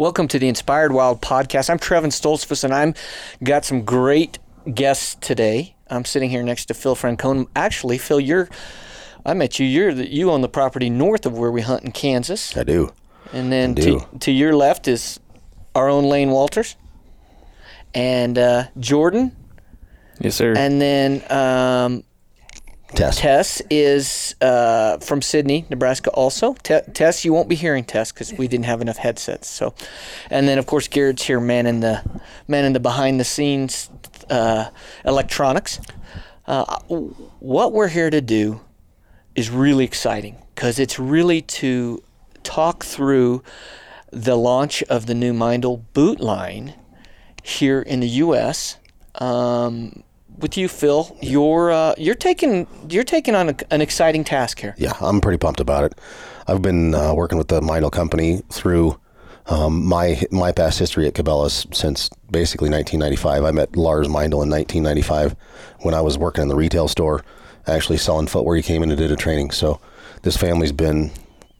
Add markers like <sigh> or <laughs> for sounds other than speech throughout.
Welcome to the Inspired Wild podcast. I'm Trevin Stoltzfus, and I'm got some great guests today. I'm sitting here next to Phil Francone. Actually, Phil, you're I met you. You're the, you own the property north of where we hunt in Kansas, I do. and then do. to, to your left is our own Lane Walters, and uh, Jordan, Yes, sir. and then um, Test. Tess is uh, from Sidney, Nebraska. Also, Te- Tess, you won't be hearing Tess because we didn't have enough headsets. So, and then of course Garrett's here, man in the man in the behind the scenes uh, electronics. Uh, what we're here to do is really exciting because it's really to talk through the launch of the new Meindl boot line here in the U.S. Um, with you, Phil, you're uh, you're taking you're taking on a, an exciting task here. Yeah, I'm pretty pumped about it. I've been uh, working with the Meindl company through um, my my past history at Cabela's since basically 1995. I met Lars Meindl in 1995 when I was working in the retail store, actually selling footwear. He came in and did a training. So this family's been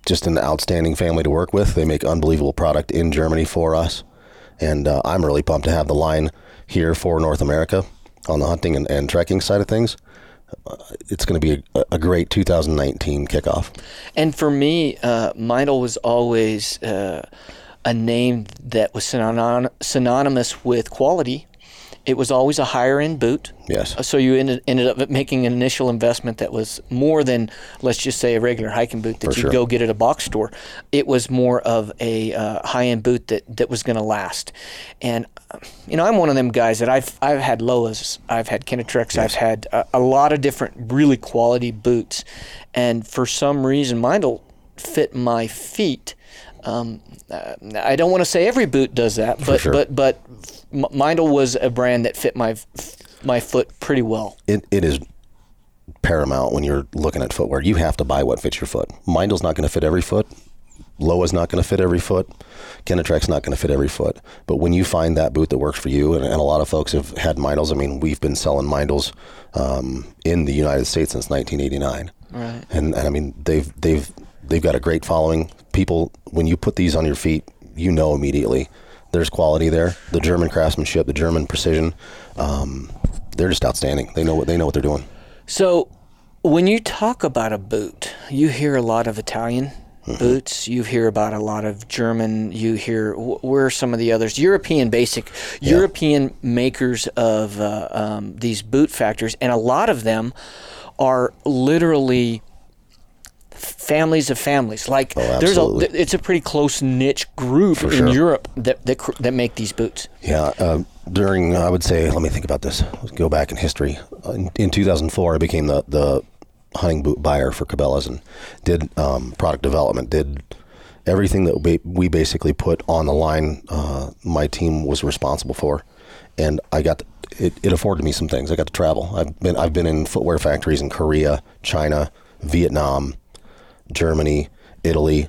just an outstanding family to work with. They make unbelievable product in Germany for us, and uh, I'm really pumped to have the line here for North America on the hunting and, and trekking side of things. Uh, it's going to be a, a great 2019 kickoff. And for me, uh, Meindl was always uh, a name that was synon- synonymous with quality. It was always a higher end boot. Yes. So you ended, ended up making an initial investment that was more than, let's just say, a regular hiking boot that you sure. go get at a box store. It was more of a uh, high end boot that, that was going to last. And you know, I'm one of them guys that I've I've had Lowas, I've had Kenetreks, I've had a, a lot of different really quality boots, and for some reason, Meindl fit my feet. Um, I don't want to say every boot does that, but sure. but but Meindl was a brand that fit my my foot pretty well. It, it is paramount when you're looking at footwear. You have to buy what fits your foot. Meindl's not going to fit every foot. Lowa's not going to fit every foot. Kenetrek's not going to fit every foot. But when you find that boot that works for you, and, and a lot of folks have had Meindls. I mean, we've been selling Meindls um, in the United States since 1989. Right. And, and I mean, they've they've they've got a great following. People, when you put these on your feet, you know immediately there's quality there. The German craftsmanship, the German precision, um, they're just outstanding. They know what they know what they're doing. So, when you talk about a boot, you hear a lot of Italian boots. You hear about a lot of German. You hear where are some of the others? European basic, European makers of uh, um, these boot factors, and a lot of them are literally families of families. Like Oh, there's a, it's a pretty close niche group in sure. Europe that that, that make these boots. Yeah, uh, during I would say, let me think about this. Let's go back in history. In, in 2004, I became the the hunting boot buyer for Cabela's and did um, product development. Did everything that we, we basically put on the line. Uh, my team was responsible for, and I got it, it. afforded me some things. I got to travel. I've been I've been in footwear factories in Korea, China, Vietnam, Germany, Italy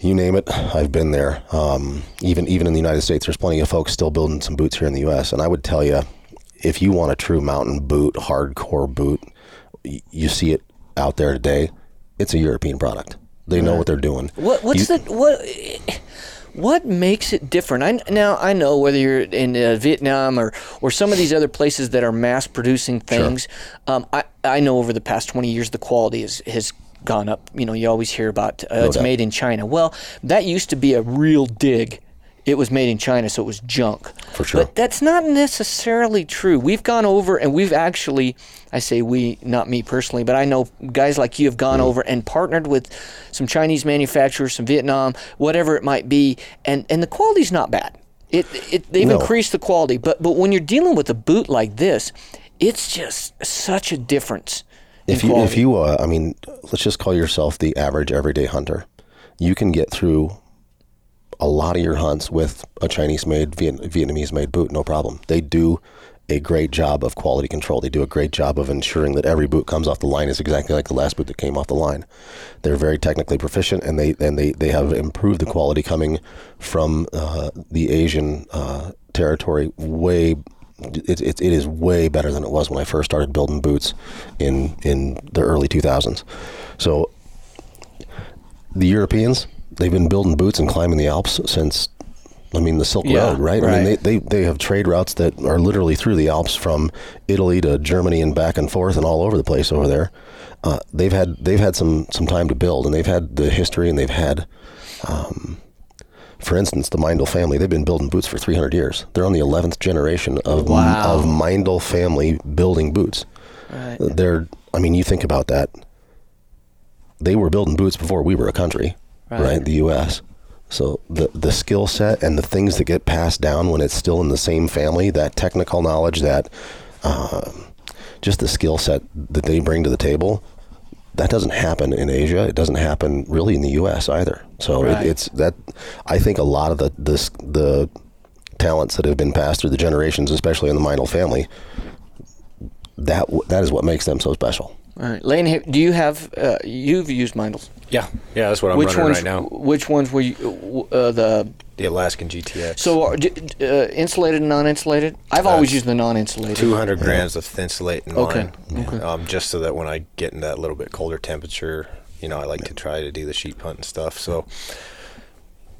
you name it, I've been there. Um, even even in the United States, there's plenty of folks still building some boots here in the U.S. And I would tell you, if you want a true mountain boot, hardcore boot, y- you see it out there today. It's a European product. They know what they're doing. What what's You- the what what makes it different? I now I know whether you're in uh, Vietnam or or some of these other places that are mass producing things. Um, I I know over the past twenty years the quality is has gone up. You know, you always hear about uh, it's doubt. made in China. Well, that used to be a real dig. It was made in China, so it was junk. For sure. But that's not necessarily true. We've gone over and we've actually, I say we, not me personally, but I know guys like you have gone over and partnered with some Chinese manufacturers, some Vietnam, whatever it might be, and, and the quality's not bad. It, it they've No. increased the quality, but but when you're dealing with a boot like this, it's just such a difference. If you if you uh, I mean, let's just call yourself the average everyday hunter. You can get through a lot of your hunts with a Chinese made Vietnamese made boot, no problem. They do a great job of quality control. They do a great job of ensuring that every boot comes off the line is exactly like the last boot that came off the line. They're very technically proficient, and they and they, they have improved the quality coming from uh, the Asian uh, territory way. It, it, it is way better than it was when I first started building boots in in the early 2000s. So the Europeans, they've been building boots and climbing the Alps since. I mean the Silk Yeah, Road, right? I mean they, they they have trade routes that are literally through the Alps from Italy to Germany and back and forth and all over the place over there. Uh, they've had they've had some some time to build and they've had the history and they've had, um, for instance, the Meindl family. They've been building boots for 300 years. They're on the 11th generation of Wow. of Meindl family building boots. Right. They're I mean you think about that. They were building boots before we were a country, Right. right? The U.S. So the the skill set and the things that get passed down when it's still in the same family, that technical knowledge, that uh, just the skill set that they bring to the table, that doesn't happen in Asia. It doesn't happen really in the U.S. either. So Right. it, it's that I think a lot of the this, the talents that have been passed through the generations, especially in the Meindl family, that that is what makes them so special. All right, Lane, ha- do you have uh, you've used Meindls? Yeah, yeah, that's what I'm which running ones? right now. Which ones were you? Uh, the The Alaskan GTX. so are, d- d- uh, insulated and non-insulated? I've always used the non-insulated. 200 grams of thinsulate in Okay, mine, okay. Um, just so that when I get in that little bit colder temperature, you know, I like to try to do the sheep hunt and stuff. So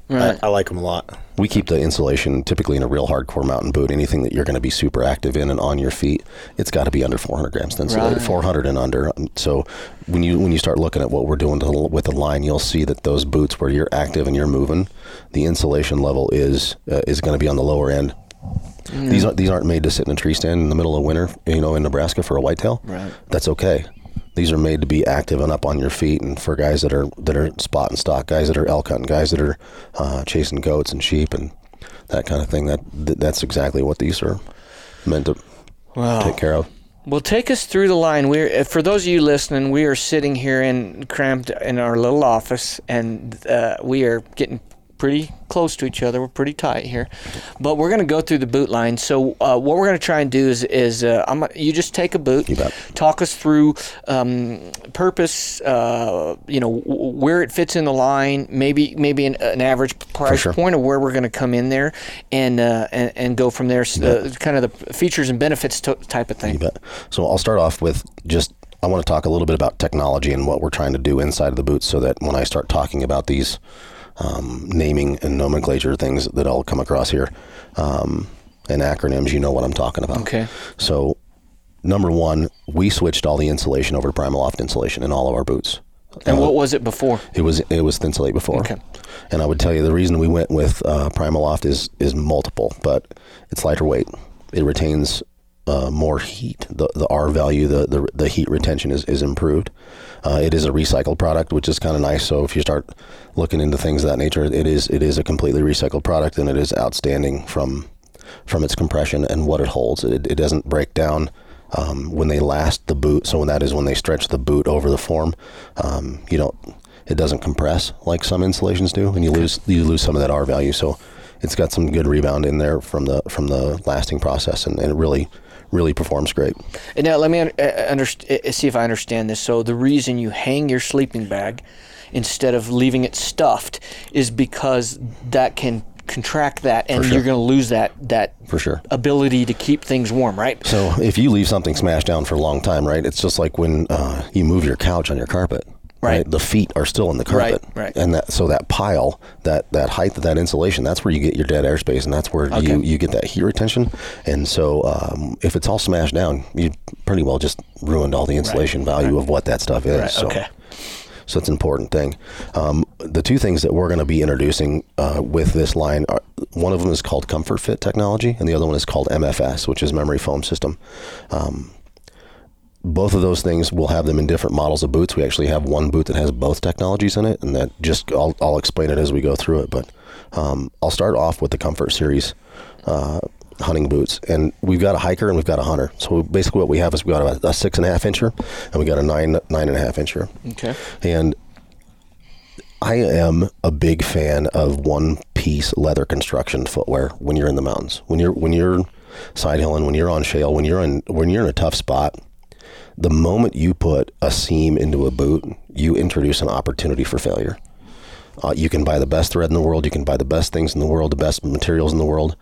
Right. I, I like them a lot. We keep the insulation typically in a real hardcore mountain boot. Anything that you're going to be super active in and on your feet, it's got to be under 400 grams of insulated, Right. 400 and under. Um, So when you when you start looking at what we're doing to, with the line, you'll see that those boots where you're active and you're moving, the insulation level is uh, is going to be on the lower end. These aren't these aren't made to sit in a tree stand in the middle of winter, you know, in Nebraska for a whitetail. Right. That's okay. These are made to be active and up on your feet, and for guys that are that are spot and stock, guys that are elk hunting, guys that are uh, chasing goats and sheep and that kind of thing. That th- that's exactly what these are meant to Wow. take care of. Well, take us through the line. We're uh, for those of you listening, we are sitting here in cramped in our little office, and uh, we are getting pretty close to each other. We're pretty tight here, but we're going to go through the boot line. So uh, what we're going to try and do is is uh, I'm you just take a boot, talk us through um, purpose, uh, you know w- where it fits in the line, maybe maybe an, an average price sure. point of where we're going to come in there, and uh, and, and go from there. s- Uh, kind of the features and benefits to, type of thing. So I'll start off with just I want to talk a little bit about technology and what we're trying to do inside of the boots, so that when I start talking about these um, naming and nomenclature things that I'll come across here um, and acronyms, you know what I'm talking about. Okay. So number one, we switched all the insulation over to Primaloft insulation in all of our boots. And Uh, what was it before? it was it was Thinsulate before. Okay. And I would tell you the reason we went with uh, Primaloft is is multiple, but it's lighter weight. It retains uh, more heat. The the R value, the the, the heat retention is is improved. Uh, it is a recycled product, which is kind of nice. So if you start looking into things of that nature, it is it is a completely recycled product, and it is outstanding from from its compression and what it holds. It, it doesn't break down um, when they last the boot. So when that is when they stretch the boot over the form, um, you don't. It doesn't compress like some insulations do, and you lose you lose some of that R value. So it's got some good rebound in there from the from the lasting process, and, and it really really performs great. And now let me un- uh, underst- uh, see if I understand this. So the reason you hang your sleeping bag instead of leaving it stuffed is because that can contract that, and sure. you're going to lose that that For sure. ability to keep things warm, right? So if you leave something smashed down for a long time, right? It's just like when uh, you move your couch on your carpet. Right. The feet are still in the carpet. right. right. And that so that pile, that that height of that insulation, that's where you get your dead airspace, and that's where you Okay. you get that heat retention. And so um, if it's all smashed down, you pretty well just ruined all the insulation value of what that stuff is. Right, So, okay. so it's an important thing. Um, the two things that we're going to be introducing uh, with this line, are, one of them is called Comfort Fit technology, and the other one is called MFS, which is Memory Foam System. Um, both of those things we'll have them in different models of boots. We actually have one boot that has both technologies in it, and that just I'll, I'll explain it as we go through it. But um, I'll start off with the Comfort Series uh, hunting boots, and we've got a hiker and we've got a hunter. So basically, what we have is we've got a, a six and a half incher, and we got a nine nine and a half incher. Okay. And I am a big fan of one piece leather construction footwear when you're in the mountains. When you're when you're side hilling, when you're on shale, when you're in when you're in a tough spot, the moment you put a seam into a boot, you introduce an opportunity for failure. Uh, you can buy the best thread in the world, you can buy the best things in the world, the best materials in the world.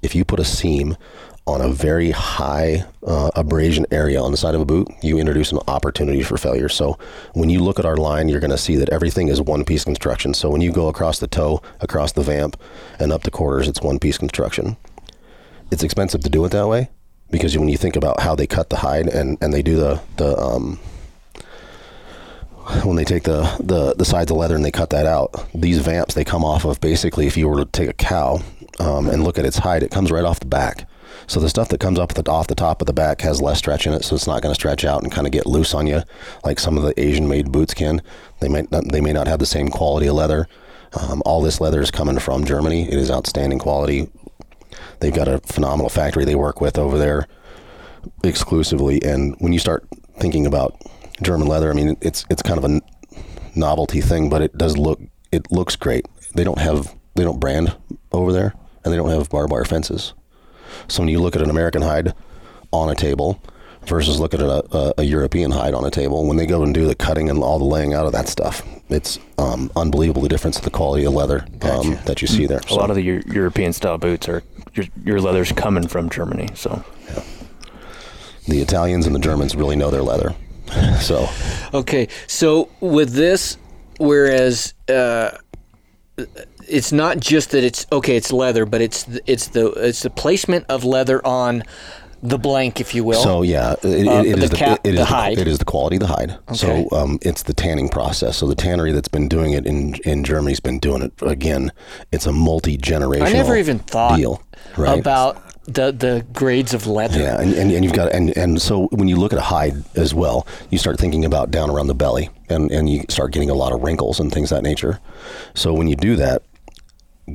if you put a seam on a very high uh, abrasion area on the side of a boot, you introduce an opportunity for failure. So when you look at our line, you're going to see that everything is one piece construction. So when you go across the toe, across the vamp, and up the quarters, it's one piece construction. It's expensive to do it that way because when you think about how they cut the hide and, and they do the the um, when they take the, the the sides of leather and they cut that out, these vamps they come off of basically if you were to take a cow um, and look at its hide, it comes right off the back. So the stuff that comes up the, off the top of the back has less stretch in it, so it's not going to stretch out and kind of get loose on you like some of the Asian-made boots can. They might not, they may not have the same quality of leather. Um, all this leather is coming from Germany. It is outstanding quality. They've got a phenomenal factory they work with over there exclusively. And when you start thinking about German leather, I mean, it's it's kind of a novelty thing, but it does look it looks great. They don't have they don't brand over there, and they don't have barbed wire fences. So when you look at an American hide on a table versus looking at a, a, a, European hide on a table, when they go and do the cutting and all the laying out of that stuff, it's um, unbelievable the difference in the quality of leather um, that you see there. A lot of the Eu- European style boots are your, your leather's coming from Germany. So the Italians and the Germans really know their leather. <laughs> so Okay, so with this, whereas uh, it's not just that it's okay, it's leather, but it's the, it's the it's the placement of leather on the blank, if you will. So yeah, it, Uh, it is the, it is the the, it is the quality of the hide. Okay. So um, it's the tanning process. So the tannery that's been doing it in in Germany's been doing it again. It's a multi generational. I never even thought deal, right? about the the grades of leather. Yeah, and, and, and you've got and, and so when you look at a hide as well, you start thinking about down around the belly, and, and you start getting a lot of wrinkles and things of that nature. So when you do that,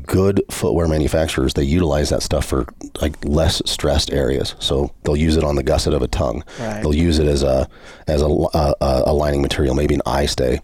good footwear manufacturers they utilize that stuff for like less stressed areas. So they'll use it on the gusset of a tongue. Right. They'll use it as a as a, a, a lining material, maybe an eye stay.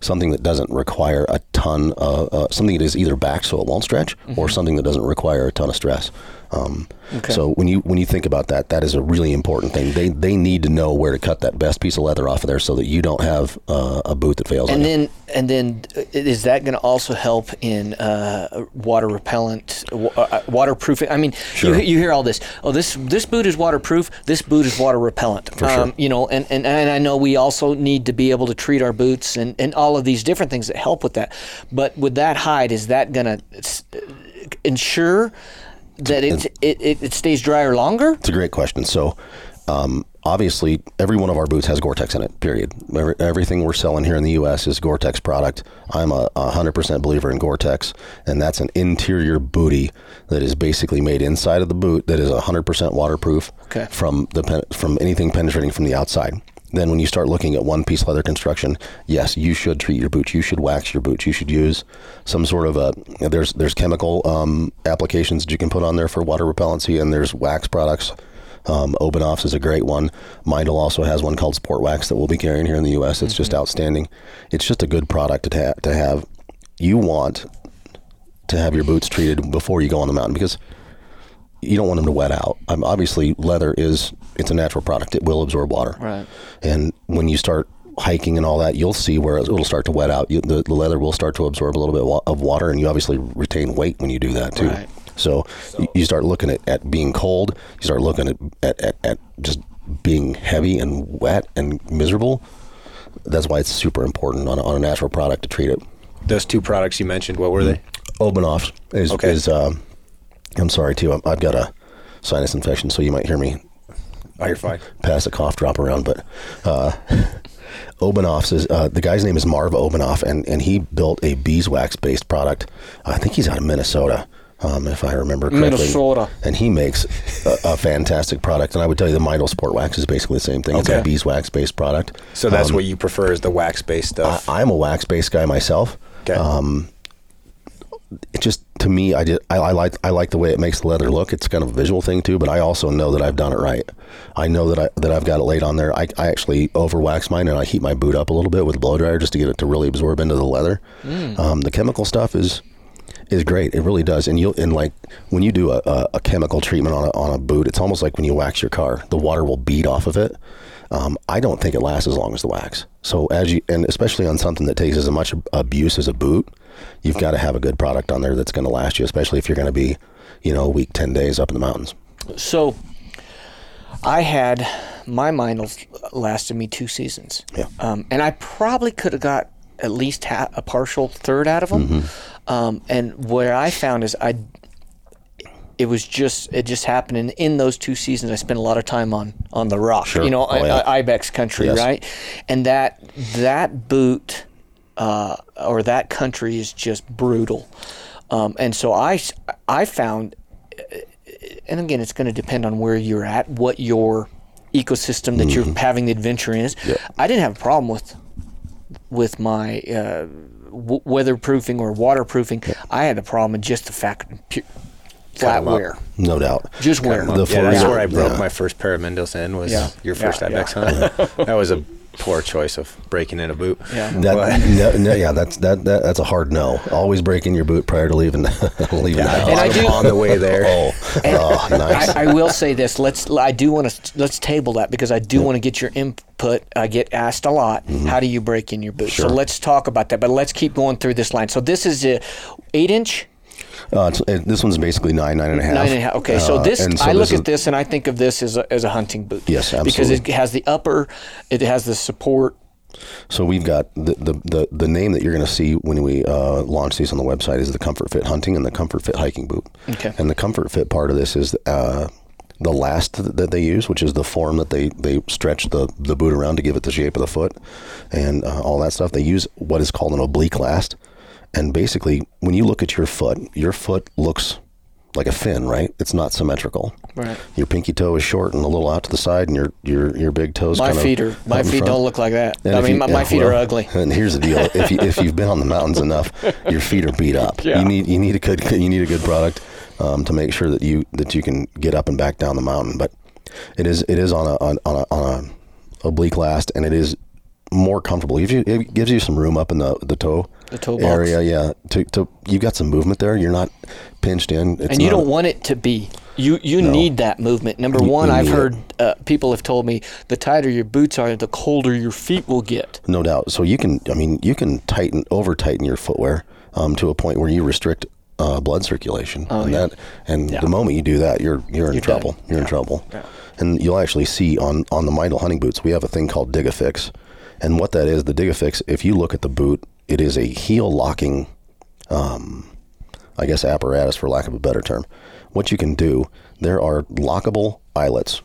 Something that doesn't require a ton of uh, something that is either back so it won't stretch, or something that doesn't require a ton of stress. Um, Okay. So when you when you think about that, that is a really important thing. They they need to know where to cut that best piece of leather off of there, so that you don't have uh, a boot that fails. And on you. then, and then, uh, is that going to also help in uh, water repellent, wa- uh, waterproofing? I mean, Sure. you, you hear all this. Oh, this this boot is waterproof. This boot is water repellent. Um, For sure. You know, and, and and I know we also need to be able to treat our boots and and all of these different things that help with that. But with that hide, is that going to ensure that it, it it stays drier longer? It's a great question. So, um, obviously, every one of our boots has Gore-Tex in it. Period. Every, everything we're selling here in the U.S. is Gore-Tex product. I'm a, a hundred percent believer in Gore-Tex, and that's an interior booty that is basically made inside of the boot that is hundred percent waterproof Okay. from the from anything penetrating from the outside. Then, when you start looking at one piece leather construction, yes, you should treat your boots. You should wax your boots. You should use some sort of a. There's there's chemical um, applications that you can put on there for water repellency, and there's wax products. Um, Obenauf's is a great one. Meindl also has one called Sport Wax that we'll be carrying here in the U.S. It's just outstanding. It's just a good product to, to have. You want to have your boots treated before you go on the mountain because you don't want them to wet out. Um, obviously, leather is it's a natural product; it will absorb water. Right. And when you start hiking and all that, you'll see where it'll start to wet out. You, the, the leather will start to absorb a little bit wa- of water, and you obviously retain weight when you do that too. Right. So y- you start looking at, at being cold. You start looking at, at, at, at just being heavy and wet and miserable. That's why it's super important on a, on a natural product to treat it. Those two products you mentioned, what were they? Obenauf is Okay. is. Um, I'm sorry too. I'm, I've got a sinus infection, so you might hear me Oh, you're fine. pass a cough drop around. But uh, <laughs> Obenauf's is uh, the guy's name is Marv Obenauf, and and he built a beeswax based product. I think he's out of Minnesota. Um, if I remember correctly, Minnesota. and he makes a, a fantastic product. And I would tell you, the Meindl Sport Wax is basically the same thing. Okay. It's a beeswax based product. So that's what you prefer is the wax based stuff. I, I'm a wax based guy myself. okay. Um, it just to me, I did. I, I like. I like the way it makes the leather look. It's kind of a visual thing too, but I also know that I've done it right. I know that I that I've got it laid on there. I, I actually over wax mine and I heat my boot up a little bit with a blow dryer just to get it to really absorb into the leather. Um, the chemical stuff is is great. It really does. And you and like when you do a, a, a chemical treatment on a, on a boot, it's almost like when you wax your car. The water will bead off of it. Um, I don't think it lasts as long as the wax. So as you and especially on something that takes as much abuse as a boot, you've got to have a good product on there that's going to last you, especially if you're going to be, you know, a week, ten days up in the mountains. So I had my Meindl lasted me two seasons. Yeah. Um, and I probably could have got at least ha- a partial third out of them. Mm-hmm. Um, and where I found is I, it was just it just happened in, in those two seasons. I spent a lot of time on on the rock, Sure. you know, Oh, yeah. I, ibex country, Yes. right? And that that boot uh, or that country is just brutal. Um, and so I, I found and again, it's going to depend on where you're at, what your ecosystem that you're having the adventure in is. I didn't have a problem with with my uh, w- weatherproofing or waterproofing. I had a problem with just the fact pu- flat 'em up. wear, No doubt. just wear. The yeah, that's where I broke yeah. my first pair of Meindl's in was Yeah. your first Yeah, ibex yeah. hunt. <laughs> that was a poor choice of breaking in a boot. Yeah. That, no, no, <laughs> yeah, that's that, that that's a hard no. Always break in your boot prior to leaving <laughs> leaving the house. And I do- on the way there. Oh, oh, nice. I, I will say this. Let's. I do want to. Let's table that because I do want to get your input. I get asked a lot. How do you break in your boot? So Mm-hmm. Let's talk about that. But let's keep going through this line. So this is a eight inch. Uh, it, this one's basically nine, nine and a half. Nine and a half. Okay, so Uh, this so I look at this and I think of this as a, as a hunting boot. Yes, absolutely. Because it has the upper, it has the support. So we've got the, the, the, the name that you're going to see when we uh, launch these on the website is the Comfort Fit Hunting and the Comfort Fit Hiking Boot. Okay. And the Comfort Fit part of this is uh, the last that they use, which is the form that they, they stretch the, the boot around to give it the shape of the foot and uh, all that stuff. They use what is called an oblique last. And basically, when you look at your foot, your foot looks like a fin, right? It's not symmetrical. Right. Your pinky toe is short and a little out to the side, and your your your big toes. My kind of feet are my feet front. don't look like that. And I mean, you- my, my feet are ugly. <laughs> And here's the deal: if you if you've been on the mountains enough, your feet are beat up. Yeah. You need you need a good <laughs> you need a good product um, to make sure that you that you can get up and back down the mountain. But it is it is on a on, on a on a oblique last, and it is more comfortable. It gives you, it gives you some room up in the the toe The toe area. Yeah, to, to you got some movement there. You're not pinched in. It's and you not- don't want it to be. You you No. need that movement. Number You- one, you I've heard uh, people have told me the tighter your boots are, the colder your feet will get. No doubt. So you can, I mean, you can tighten, over tighten your footwear um, to a point where you restrict uh, blood circulation. and yeah. that, and Yeah. the moment you do that, you're you're in You're trouble. done. You're in trouble. Yeah. And you'll actually see on on the Meindl hunting boots, we have a thing called Digafix, and what that is, the Digafix. If you look at the boot, it is a heel locking um, I guess apparatus for lack of a better term. What you can do, there are lockable eyelets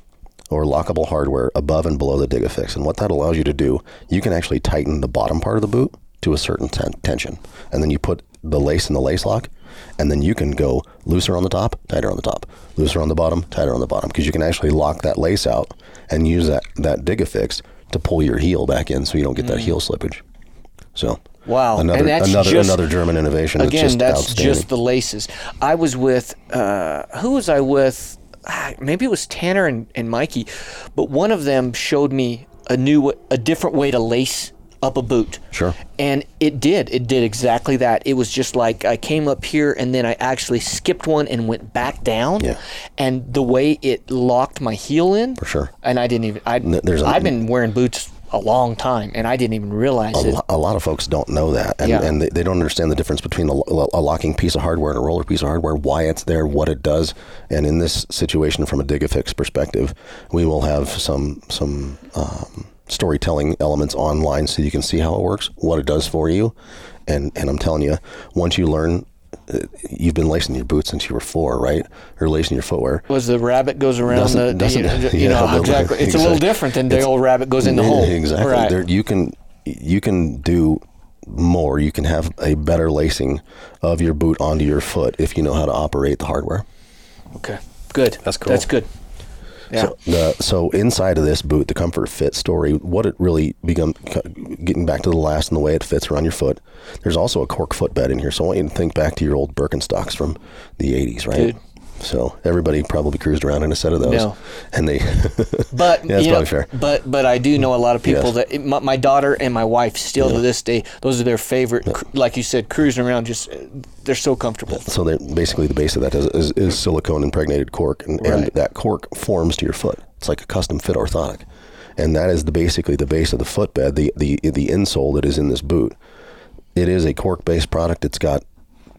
or lockable hardware above and below the Digafix. And what that allows you to do, you can actually tighten the bottom part of the boot to a certain ten- tension. And then you put the lace in the lace lock, and then you can go looser on the top, tighter on the top, looser on the bottom, tighter on the bottom, because you can actually lock that lace out and use that, that Digafix to pull your heel back in so you don't get that heel slippage. So Wow, another another just- another German innovation. Again, that's just that's just the laces. I was with uh, who was I with? Ah, Maybe it was Tanner and, and Mikey, but one of them showed me a new, a different way to lace up a boot. Sure. And it did. It did exactly that. It was just like I came up here and then I actually skipped one and went back down. Yeah. And the way it locked my heel in. For sure. And I didn't even. I, there's a- I've been wearing boots a long time and I didn't even realize a, it. lo- a lot of folks don't know that, and, Yeah. and they, they don't understand the difference between a, lo- a locking piece of hardware and a roller piece of hardware, why it's there, what it does. And in this situation, from a Digafix perspective, we will have some some um, storytelling elements online so you can see how it works, what it does for you, and and I'm telling you, once you learn. uh, You've been lacing your boots since you were four, right? Or lacing your footwear. was the rabbit goes around Doesn't- the, doesn't- you know yeah, the- exactly. It's a little different than the It's- old rabbit goes in the hole. Exactly. Right. There, you can you can do more. You can have a better lacing of your boot onto your foot if you know how to operate the hardware. Okay. Good. That's cool. That's good. Yeah. So, the, so inside of this boot, the Comfort Fit story, what it really become, getting back to the last and the way it fits around your foot. There's also a cork footbed in here, so I want you to think back to your old Birkenstocks from the '80s, right? Dude. So everybody probably cruised around in a set of those, No. and they. <laughs> But Yeah, that's you know, probably fair. But but I do know a lot of people Yes. that my, my daughter and my wife still to this day those are their favorite. cr- Like you said, cruising around just uh, they're so comfortable. So they're basically the base of that is, is, is silicone impregnated cork, and, and that cork forms to your foot. It's like a custom fit orthotic, and that is the basically the base of the footbed, the the the insole that is in this boot. it is a cork based product. It's got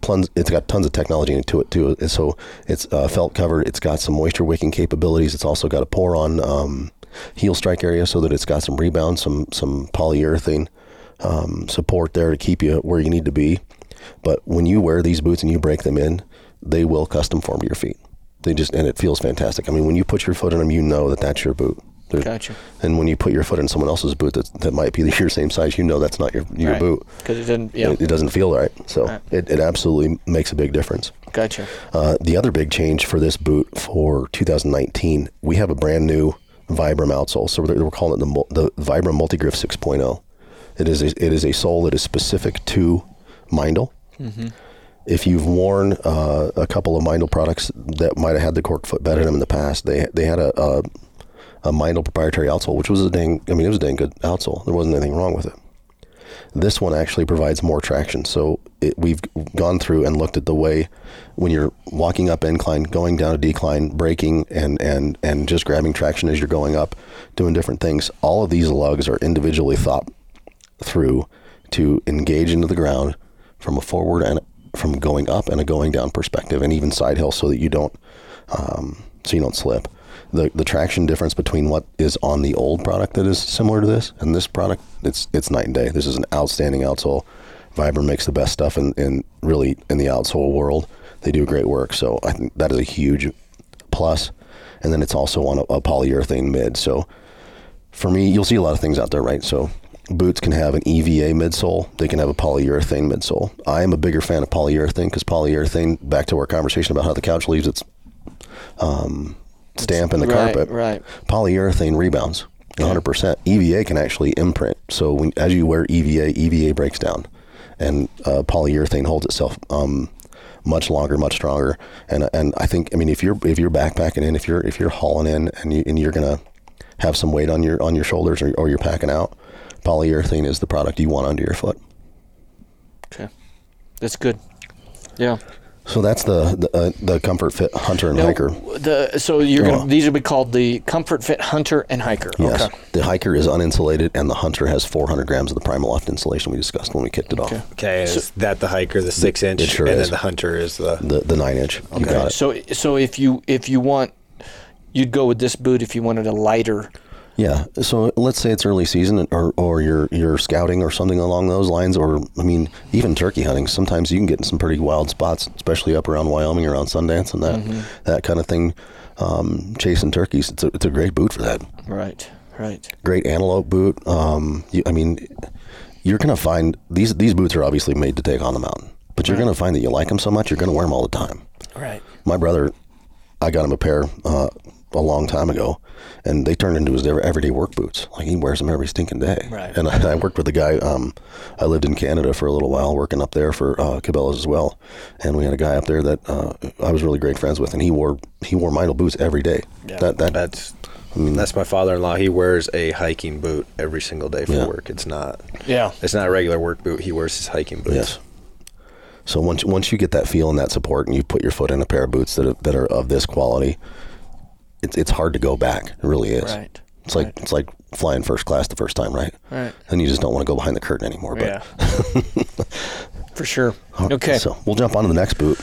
plons, it's got tons of technology into it too. And so it's uh, felt covered. It's got some moisture wicking capabilities. It's also got a pour on um, heel strike area so that it's got some rebound, some some polyurethane um, support there to keep you where you need to be. But when you wear these boots and you break them in, they will custom form to your feet. They just and it feels fantastic. I mean, when you put your foot in them, you know that that's your boot. They're- Gotcha. And when you put your foot in someone else's boot that, that might be your same size, you know that's not your your boot. Because it didn't. Yeah. It, it doesn't feel right. So Right. it, it absolutely makes a big difference. Gotcha. Uh, the other big change for this boot for 2019, we have a brand new Vibram outsole. So we're, we're calling it the, the Vibram Multigriff 6.0. It is a, it is a sole that is specific to Meindl. If you've worn uh, a couple of Meindl products that might have had the cork foot bed in them in the past, they they had a, a a Meindl proprietary outsole, which was a dang. I mean, it was a dang good outsole. There wasn't anything wrong with it. This one actually provides more traction. So it, we've gone through and looked at the way when you're walking up incline, going down a decline, braking, and and and just grabbing traction as you're going up, doing different things. All of these lugs are individually thought through to engage into the ground from a forward and from going up and a going down perspective, and even side hill, so that you don't um, so you don't slip. The the traction difference between what is on the old product that is similar to this and this product, it's it's night and day. This is an outstanding outsole. Vibram makes the best stuff in, in really in the outsole world. They do great work. So I think that is a huge plus. And then it's also on a, a polyurethane mid. So for me, you'll see a lot of things out there, right? So boots can have an EVA midsole. They can have a polyurethane midsole. I am a bigger fan of polyurethane because polyurethane, back to our conversation about how the couch leaves its um, stamp in the Right, carpet. right. Polyurethane rebounds 100%. EVA can actually imprint. So when, as you wear EVA, EVA breaks down. And uh, polyurethane holds itself um, much longer, much stronger. And and I think I mean if you're if you're backpacking in, if you're if you're hauling in and you and you're gonna have some weight on your on your shoulders or, or you're packing out, polyurethane is the product you want under your foot. Okay. That's good. Yeah. So that's the the, uh, the Comfort Fit Hunter and Now, Hiker. The so you're Yeah. gonna these will be called the Comfort Fit Hunter and Hiker. Yes, Okay. the Hiker is uninsulated, and the Hunter has 400 grams of the Primaloft insulation we discussed when we kicked it off. Okay. Okay, is that the hiker, the six inch, It sure and is. then the hunter is the. The the nine inch. You got it. So so if you if you want, you'd go with this boot if you wanted a lighter. Yeah. So let's say it's early season, or or you're you're scouting or something along those lines, or I mean, even turkey hunting. Sometimes you can get in some pretty wild spots, especially up around Wyoming, around Sundance, and that Mm-hmm. that kind of thing. Um, chasing turkeys, it's a it's a great boot for that. Right. Right. Great antelope boot. Um, you, I mean, you're gonna find these these boots are obviously made to take on the mountain, but you're gonna find that you like them so much, you're gonna wear them all the time. Right. My brother, I got him a pair uh, a long time ago, and they turned into his everyday work boots. Like he wears them every stinking day. Right. And I, I worked with a guy. Um, I lived in Canada for a little while, working up there for uh, Cabela's as well. And we had a guy up there that uh, I was really great friends with, and he wore he wore Meindl boots every day. Yeah. That that That's I mean, that's my father-in-law. He wears a hiking boot every single day for Yeah. work. It's not Yeah. it's not a regular work boot. He wears his hiking boots. yes. So once once you get that feel and that support, and you put your foot in a pair of boots that are, that are of this quality, it's it's hard to go back. It really is. Right. It's like Right. it's like flying first class the first time, right? Right. And you just don't want to go behind the curtain anymore. But Yeah. <laughs> For sure. Okay. So we'll jump on to the next boot.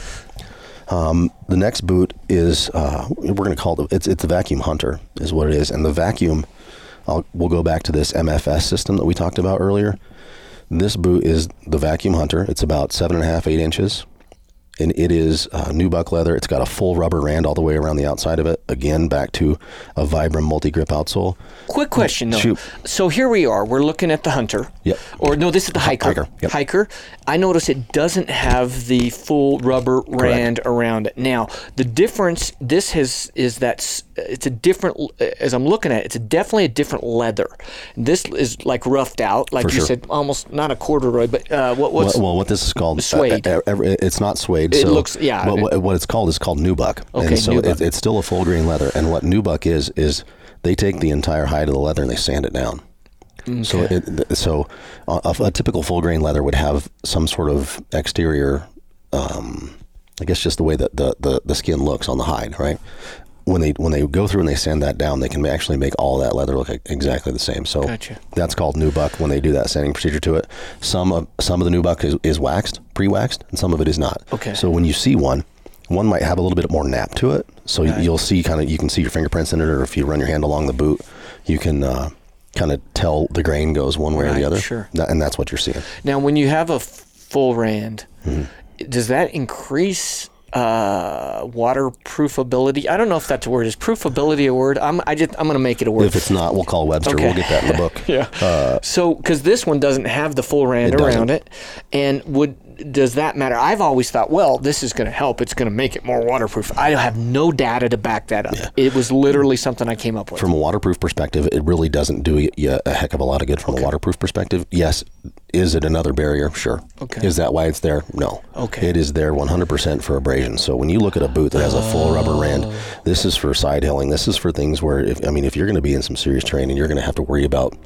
Um, the next boot is uh, we're going to call it it's it's a vacuum hunter is what it is, and the vacuum. I'll, we'll go back to this MFS system that we talked about earlier. This boot is the vacuum hunter. It's about seven and a half, eight inches, and it is uh, nubuck leather. It's got a full rubber rand all the way around the outside of it. Again, back to a Vibram multi grip outsole. Quick question though. Shoot. So here we are. We're looking at the hunter. Yep. Or no, this is the hiker. Hiker, yep. Hiker. I notice it doesn't have the full rubber rand around it. Now the difference. This has is that it's a different. As I'm looking at it, it's a, definitely a different leather. This is like roughed out, like For you sure. said, almost not a corduroy, but uh, what what's well, well, what this is called Suede. uh, it's not suede. It so looks- yeah, What, what, what it's called is called nubuck. Okay, and so nubuck. It, it's still a full grain leather. And what nubuck is is they take the entire hide of the leather and they sand it down. So it, so a, a typical full grain leather would have some sort of exterior. Um, I guess just the way that the, the, the skin looks on the hide, right? When they when they go through and they sand that down, they can actually make all that leather look exactly the same. So Gotcha. that's called nubuck when they do that sanding procedure to it. Some of some of the nubuck is, is waxed, pre-waxed, and some of it is not. Okay. So when you see one, one might have a little bit more nap to it. So you'll see kind of you can see your fingerprints in it, or if you run your hand along the boot, you can uh, kind of tell the grain goes one way or the other. sure. That- and that's what you're seeing. Now, when you have a f- full rand, Mm-hmm. does that increase uh, waterproofability? I don't know if that's a word. Is proofability a word? I'm I just I'm going to make it a word. If it's not, we'll call Webster. Okay. We'll get that in the book. <laughs> yeah. so, because this one doesn't have the full rand It around doesn't. it, and would does that matter? I've always thought, well, this is going to help. It's going to make it more waterproof. I have no data to back that up. It was literally something I came up with. From a waterproof perspective, it really doesn't do you a heck of a lot of good from a waterproof perspective. Yes, is it another barrier? Sure. Okay. Is that why it's there? No. Okay. It is there 100% for abrasion. So when you look at a boot that has a full rubber rand, oh. this is for side hilling. This is for things where, if, I mean, if you're going to be in some serious terrain and you're going to have to worry about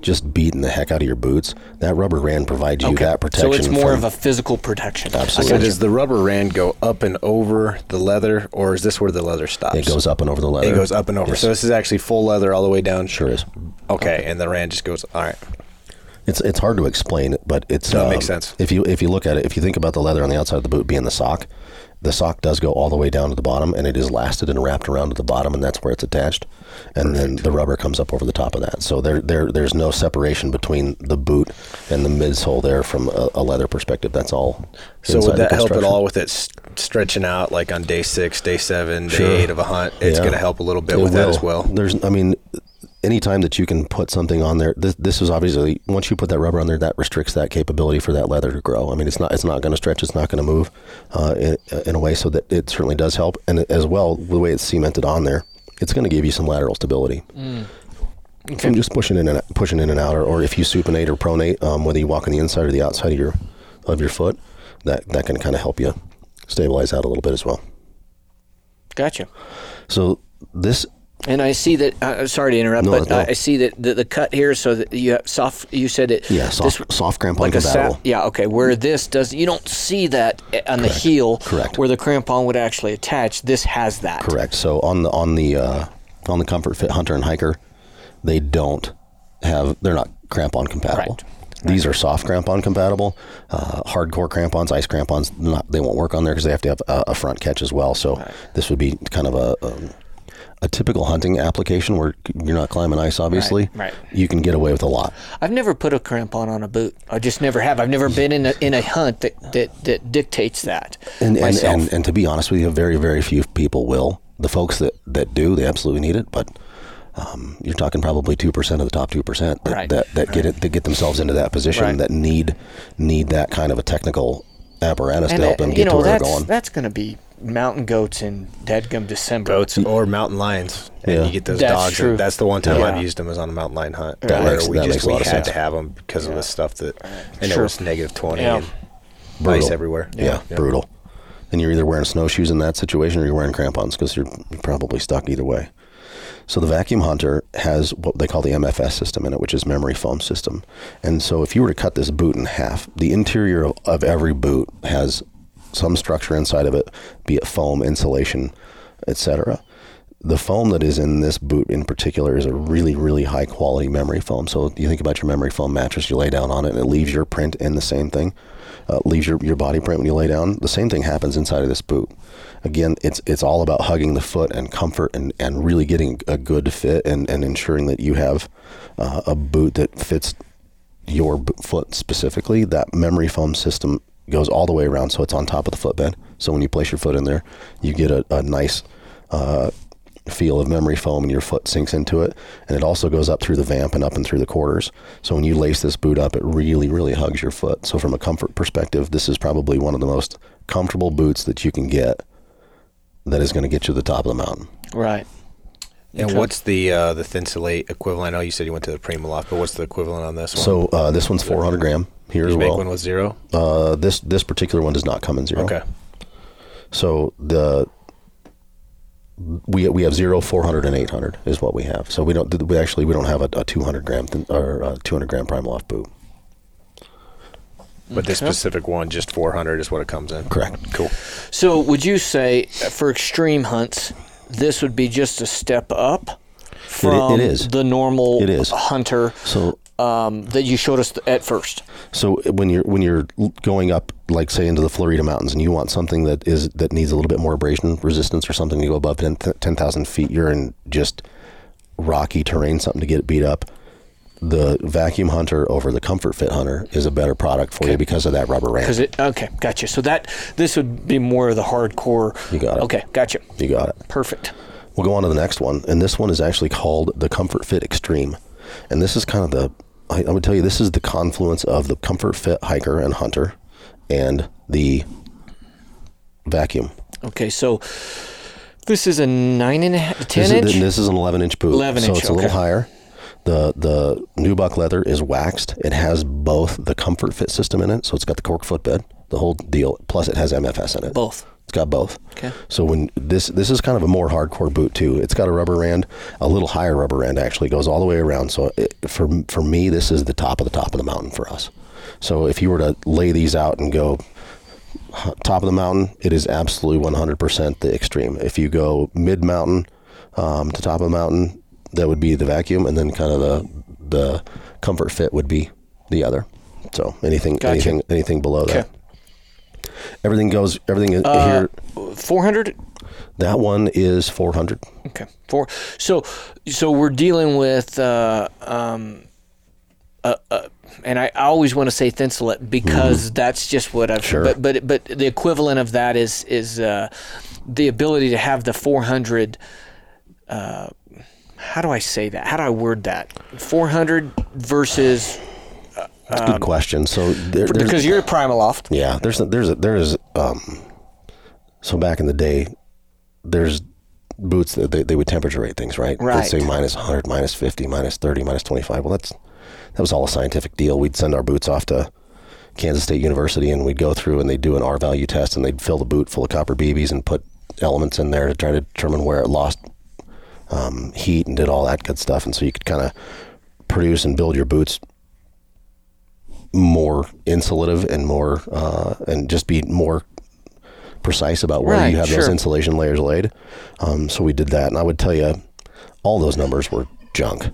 just beating the heck out of your boots, that rubber rand provides you that protection. so it's more from- of a physical protection. Absolutely. So does the rubber rand go up and over the leather, or is this where the leather stops? It goes up and over the leather. It goes up and over. Yes. So this is actually full leather all the way down. Sure is. Okay, and the rand just goes. All right. It's it's hard to explain but it's um, makes sense. If you if you look at it, if you think about the leather on the outside of the boot being the sock, the sock does go all the way down to the bottom, and it is lasted and wrapped around to the bottom, and that's where it's attached, and then the rubber comes up over the top of that. So there there there's no separation between the boot and the midsole there from a, a leather perspective. That's all. So would that help at all with it stretching out, like on day six, day seven, day Sure. eight of a hunt? It's Yeah. going to help a little bit It with that as well. There's, I mean, anytime that you can put something on there, this, this is obviously once you put that rubber on there, that restricts that capability for that leather to grow. I mean, it's not, it's not going to stretch, it's not going to move uh, in, in a way so that it certainly does help. And as well, the way it's cemented on there, it's going to give you some lateral stability. From just pushing in and pushing in and out, or, or if you supinate or pronate, um, whether you walk on the inside or the outside of your of your foot, that that can kind of help you stabilize out a little bit as well. Gotcha. So this And I see that. Uh, sorry to interrupt, No, but no. I see that the, the cut here, so that you have soft. You said it. Yeah, soft- this- soft crampon like a sa- compatible. yeah, okay. Where this does, you don't see that on the heel. Correct. Where the crampon would actually attach. This has that. Correct. So on the on the uh, on the Comfort Fit Hunter and Hiker, they don't have. They're not crampon compatible. Right. These are soft crampon compatible. Uh, hardcore crampons, ice crampons, not they won't work on there because they have to have a, a front catch as well. So this would be kind of a. Um, a typical hunting application where you're not climbing ice, obviously, right. you can get away with a lot. I've never put a crampon on a boot. I just never have. I've never been in a in a hunt that that, that dictates that And and, and and to be honest with you, very very few people will. The folks that that do, they absolutely need it, but um, you're talking probably two percent of the top two percent that, Right. that that get it that get themselves into that position Right. that need need that kind of a technical apparatus and to help them get know to where they're going. that's going to be mountain goats in deadgum December. Goats or mountain lions, and Yeah. you get those That's dogs. true. That's the one time Yeah. I've used them was on a mountain lion hunt. That where makes- we that just makes a we lot of had sense. to have them because of the stuff that, and Sure. it was negative twenty Yeah. and Brutal. ice everywhere. yeah, brutal. And you're either wearing snowshoes in that situation or you're wearing crampons because you're probably stuck either way. So the vacuum hunter has what they call the MFS system in it, which is memory foam system. And so if you were to cut this boot in half, the interior of, of every boot has some structure inside of it, be it foam, insulation, etc. The foam that is in this boot in particular is a really, really high quality memory foam. So you think about your memory foam mattress, you lay down on it, and it leaves your print in the same thing, uh, leaves your, your body print when you lay down. The same thing happens inside of this boot. Again, it's it's all about hugging the foot and comfort and, and really getting a good fit and, and ensuring that you have uh, a boot that fits your foot specifically, that memory foam system goes all the way around, so it's on top of the footbed. So when you place your foot in there, you get a, a nice uh, feel of memory foam, and your foot sinks into it. And it also goes up through the vamp and up and through the quarters. So when you lace this boot up, it really, really hugs your foot. So from a comfort perspective, this is probably one of the most comfortable boots that you can get. That is going to get you to the top of the mountain. Right. And what's the uh, the Thinsulate equivalent? I know you said you went to the Primaloft, but what's the equivalent on this one? So uh, this one's 400 gram here Did as you make one with zero? Uh, this this particular one does not come in zero. Okay. So the we we have zero, 400, and 800 is what we have. So we don't we actually we don't have a, a 200 gram th- or 200 gram Primaloft boot. But this specific one, just 400 is what it comes in. Correct. Cool. So would you say uh, for extreme hunts, this would be just a step up from is. the normal It is. hunter So um, that you showed us at first. So when you're when you're going up, like say into the Florida mountains, and you want something that is that needs a little bit more abrasion resistance, or something to go above 10 10,000 feet, you're in just rocky terrain, something to get it beat up. The vacuum hunter over the comfort fit hunter is a better product for you because of that rubber Because it okay, gotcha. So that this would be more of the hardcore. You got it. Okay, gotcha. You got it. Perfect. We'll go on to the next one, and this one is actually called the Comfort Fit Extreme, and this is kind of the I, I would tell you this is the confluence of the Comfort Fit hiker and hunter, and the vacuum. Okay, so this is a nine and a half, ten this inch. Is, this is an 11 inch boot. 11 so inch, So it's a little okay. higher. The the nubuck leather is waxed. It has both the comfort fit system in it, so it's got the cork footbed, the whole deal. Plus, it has MFS in it. Both. It's got both. Okay. So when this this is kind of a more hardcore boot too. It's got a rubber rand, a little higher rubber rand actually goes all the way around. So it, for for me, this is the top of the top of the mountain for us. So if you were to lay these out and go top of the mountain, it is absolutely 100% the extreme. If you go mid mountain um, to top of the mountain, that would be the vacuum, and then kind of the the comfort fit would be the other. So anything Gotcha. anything anything below Okay. that. Everything goes. Everything Uh, here. Four hundred. That one is 400. Okay. Four. So so we're dealing with uh, um, uh, uh, and I always want to say thinsulate because that's just what I've. Mm-hmm. Sure. But but but the equivalent of that is is uh, the ability to have the four hundred. Uh, how do I say that? How do I word that? Four hundred versus That's a good question. So there, Um, because you're a Primaloft. yeah, there's a, there's a, there's um, so back in the day, there's boots that they, they would temperature rate things, right? Right. They'd say minus 100, minus 50, minus 30, minus 25. Well, that's that was all a scientific deal. We'd send our boots off to Kansas State University, and we'd go through and they'd do an R value test, and they'd fill the boot full of copper BBs and put elements in there to try to determine where it lost um, heat and did all that good stuff. And so you could kind of produce and build your boots more insulative and more uh, and just be more precise about where Right, you have those insulation layers laid. Um, so we did that, and I would tell you, all those numbers were junk.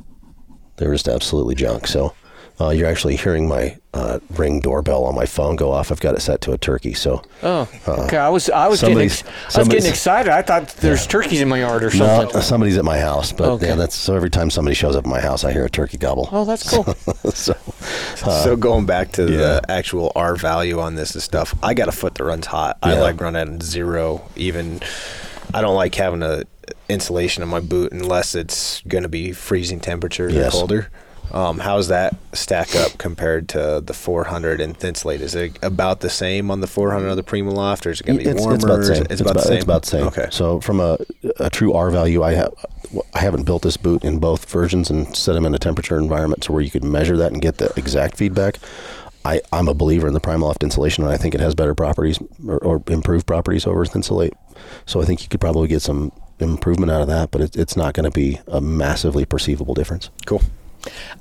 They were just absolutely junk. So uh, you're actually hearing my uh, ring doorbell on my phone go off. I've got it set to a turkey. So Oh, okay. I was I was getting ex- I was getting excited. I thought there's turkeys in my yard or no, something. somebody's at my house. But Okay. yeah, that's so every time somebody shows up at my house, I hear a turkey gobble. Oh, that's cool. <laughs> so so going back to yeah. the actual R value on this and stuff, I got a foot that runs hot. I like running at zero. Even I don't like having a insulation on my boot unless it's going to be freezing temperatures Yes. or colder. Um, how's that stack up compared to the 400 and Thinsulate? Is it about the same on the 400 of the Primaloft, or is it going to be it's, warmer? it's about the same. It's, about, the same. It's about the same. Okay. So from a, a true R value, I have I haven't built this boot in both versions and set them in a temperature environment to where you could measure that and get the exact feedback. I, I'm a believer in the Primaloft insulation, and I think it has better properties or, or improved properties over Thinsulate. So I think you could probably get some improvement out of that, but it, it's not going to be a massively perceivable difference. Cool.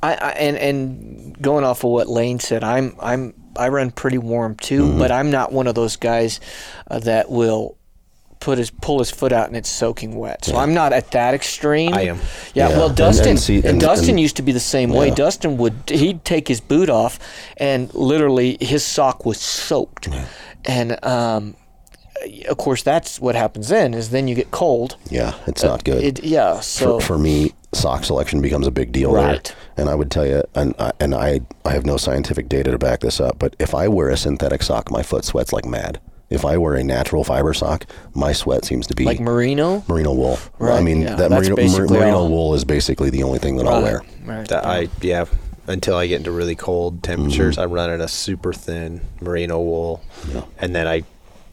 I, I and and going off of what Lane said, I'm I'm I run pretty warm too, Mm-hmm. but I'm not one of those guys uh, that will put his pull his foot out and it's soaking wet. So I'm not at that extreme. I am. Yeah. Yeah, Well, Dustin and see- and, and- Dustin and- used to be the same way. Dustin would he'd take his boot off and literally his sock was soaked, and um, of course that's what happens then is then you get cold. Yeah, it's not good. It, yeah. So for, for me, sock selection becomes a big deal. there. And I would tell you, and I, and I I have no scientific data to back this up, but if I wear a synthetic sock, my foot sweats like mad. If I wear a natural fiber sock, my sweat seems to be like merino. merino wool. Right. I mean, yeah, that merino, mer- merino all. wool is basically the only thing that I'll wear. Right. That I yeah. Until I get into really cold temperatures, mm-hmm. I run in a super thin merino wool, and then I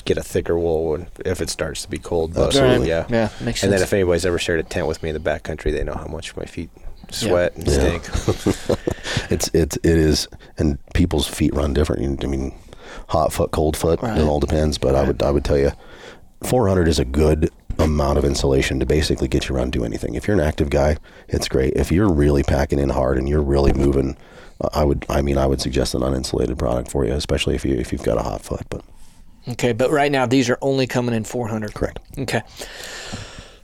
get a thicker wool when, if it starts to be cold. But Absolutely. yeah, Yeah, makes And then if anybody's ever shared a tent with me in the backcountry, they know how much my feet sweat and Yeah. stink. <laughs> It's it's it is, and people's feet run different. I mean, hot foot, cold foot, Right. it all depends. But I would I would tell you, 400 is a good amount of insulation to basically get you around do anything. If you're an active guy, it's great. If you're really packing in hard and you're really moving, I would I mean I would suggest an uninsulated product for you, especially if you if you've got a hot foot. But Okay, but right now these are only coming in 400. correct. Okay.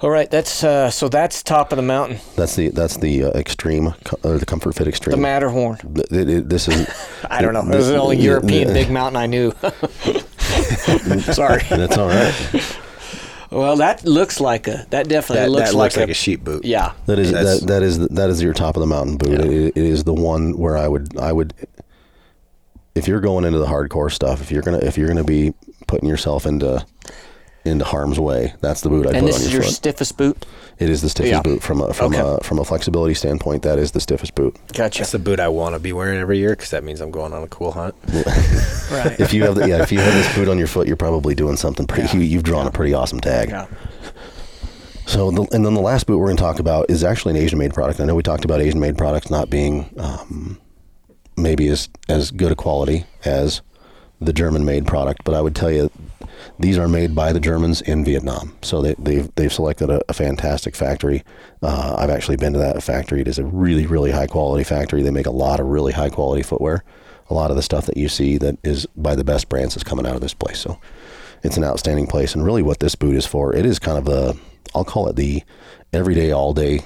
All right, that's uh, so that's top of the mountain, That's the that's the uh, extreme co- or the comfort fit extreme. the Matterhorn. Th- it- it- this is <laughs> I don't know. It this- is the only European uh, big mountain I knew. <laughs> Sorry. <laughs> That's all right. Well, that looks like a. That definitely That, looks, that like, looks like a sheep boot. Yeah. That is That's- that, that is that is your top of the mountain boot. Yeah. It, it is the one where I would I would if you're going into the hardcore stuff, if you're gonna if you're gonna be putting yourself into into harm's way, that's the boot I And put this on is your your foot. stiffest boot. it is the stiffest Yeah. boot from a from Okay. a from a flexibility standpoint. That is the stiffest boot. Gotcha. That's the boot I want to be wearing every year because that means I'm going on a cool hunt. <laughs> right. If you have the, yeah, if you have this boot on your foot, you're probably doing something pretty. You, you've drawn a pretty awesome tag. Yeah. So, the, and then the last boot we're going to talk about is actually an Asian-made product. I know we talked about Asian-made products not being um, maybe as as good a quality as the German-made product, but I would tell you these are made by the Germans in Vietnam. So they, they've they've selected a, a fantastic factory. Uh, I've actually been to that factory. It is a really really high quality factory. They make a lot of really high quality footwear. A lot of the stuff that you see that is by the best brands is coming out of this place. So it's an outstanding place. And really, what this boot is for, it is kind of a I'll call it the everyday, all day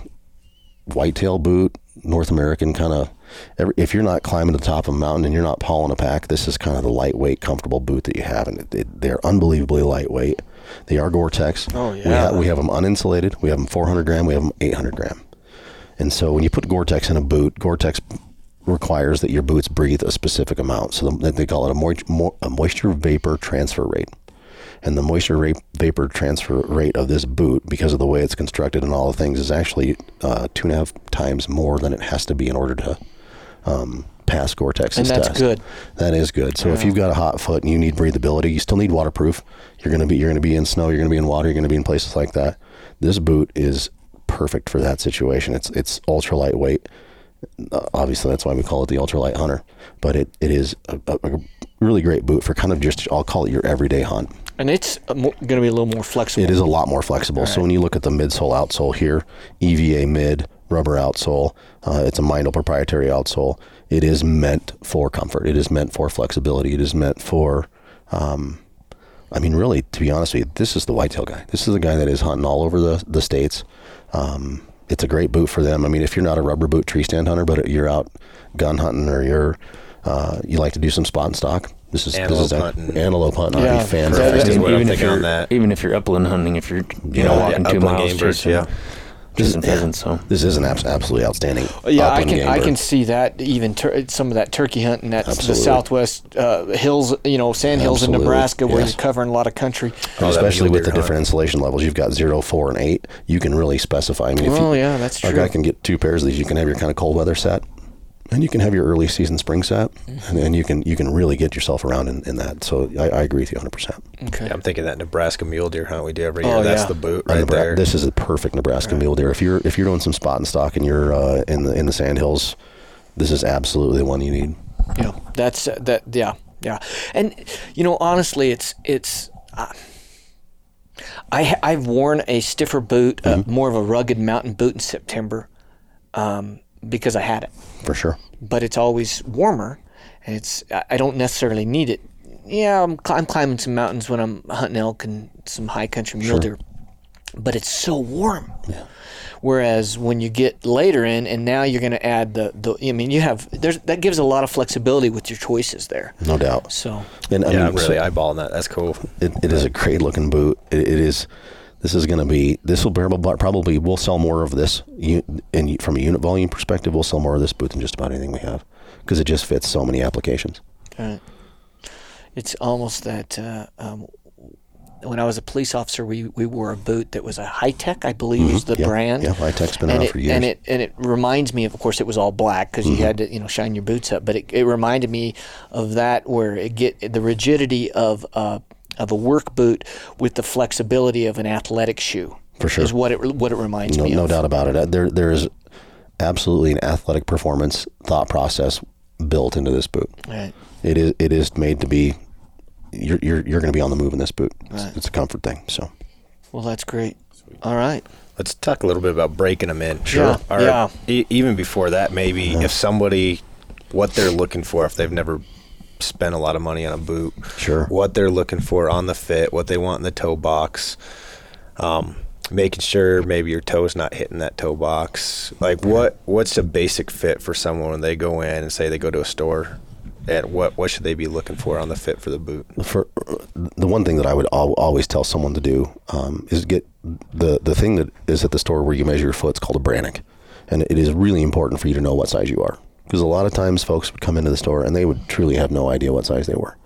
whitetail boot, North American kind of. If you're not climbing to the top of a mountain and you're not hauling a pack, this is kind of the lightweight, comfortable boot that you have, and it, it, they're unbelievably lightweight. They are Gore-Tex. Oh, We, yeah. ha- we have them uninsulated. We have them 400 gram. We have them 800 gram. And so when you put Gore-Tex in a boot, Gore-Tex requires that your boots breathe a specific amount. So the, they call it a, moist, mo- a moisture vapor transfer rate. And the moisture rate, vapor transfer rate of this boot, because of the way it's constructed and all the things, is actually uh, two and a half times more than it has to be in order to um, pass Gore-Tex's And that's test. good. That is good. So if you've got a hot foot and you need breathability, you still need waterproof. You're gonna be you're gonna be in snow. You're gonna be in water. You're gonna be in places like that. This boot is perfect for that situation. It's it's ultra lightweight. Uh, obviously, that's why we call it the ultralight hunter. But it, it is a, a, a really great boot for kind of just I'll call it your everyday hunt. And it's going to be a little more flexible. It is a lot more flexible. So when you look at the midsole outsole here, EVA mid rubber outsole, uh, it's a Meindl proprietary outsole. It is meant for comfort. It is meant for flexibility. It is meant for, um, I mean, really, to be honest with you, this is the whitetail guy. This is the guy that is hunting all over the the states. Um, it's a great boot for them. I mean, if you're not a rubber boot tree stand hunter, but you're out gun hunting or you're uh, you like to do some spot and stock. This is Antelope this is a, hunting. antelope hunting. Yeah. I'd be Perfect fantastic. is what I'm if thinking you're on that. even if you're upland hunting, if you're you know walking yeah, two miles game birds, chasing, yeah. Chasing yeah. pheasants, so This is an abs- absolutely outstanding. Yeah, I can I bird. can see that even tur- some of that turkey hunting that the southwest uh, hills, you know, sand hills in Nebraska where yes. you're covering a lot of country. Oh, especially with the deer different insulation levels. You've got zero, four, and eight. You can really specify. I mean, if Oh you, yeah, that's a true. guy can get two pairs of these. You can have your kind of cold weather set, and you can have your early season spring set, and then you can you can really get yourself around in, in that. So I, I agree with you 100. percent okay. Yeah, I'm thinking that Nebraska mule deer hunt we do every year. Oh, year. That's yeah. the boot right there. This is a perfect Nebraska mule deer. If you're if you're doing some spot and stock and you're uh, in the in the sand hills, this is absolutely the one you need. Yeah, that's uh, that. Yeah, yeah, and you know, honestly, it's it's. Uh, I I've worn a stiffer boot, uh, Mm-hmm. more of a rugged mountain boot in September, um, because I had it. For sure. But it's always warmer, and it's I I don't necessarily need it. Yeah, I'm, cl- I'm climbing some mountains when I'm hunting elk and some high country mule deer, but it's so warm. Yeah. Whereas when you get later in, and now you're going to add the, the I mean, you have there's that gives a lot of flexibility with your choices there. No doubt. So And I yeah, mean, I'm really so- eyeballing that. That's cool. It, it is a great looking boot. It, it is. This is going to be. This will probably probably we'll sell more of this. In from a unit volume perspective, we'll sell more of this boot than just about anything we have because it just fits so many applications. it's almost that uh, um, when I was a police officer, we, we wore a boot that was a Hi-Tec, I believe, is the Mm-hmm. Yeah, brand. yeah, Hi-Tec's been and around it, for years. And it and it reminds me of, of course, it was all black because Mm-hmm. you had to you know shine your boots up. But it, it reminded me of that where it get the rigidity of uh, of a work boot with the flexibility of an athletic shoe. For sure. is what it what it reminds No, me no of. doubt about it. Uh, There there is absolutely an athletic performance thought process built into this boot. Right. It is it is made to be. You're you're, you're going to be on the move in this boot. It's, Right. it's a comfort thing. So Well, that's great. All right. Let's talk a little bit about breaking them in. Sure. Or Yeah. e- even before that, maybe if somebody, what they're looking for, if they've never spent a lot of money on a boot, Sure. what they're looking for on the fit, what they want in the toe box. Um, making sure maybe your toe's not hitting that toe box. Like what what's a basic fit for someone when they go in and say they go to a store? And what what should they be looking for on the fit for the boot? for the one thing that I would al- always tell someone to do um, is get the the thing that is at the store where you measure your foot. It's called a Brannock, and it is really important for you to know what size you are because a lot of times folks would come into the store and they would truly have no idea what size they were.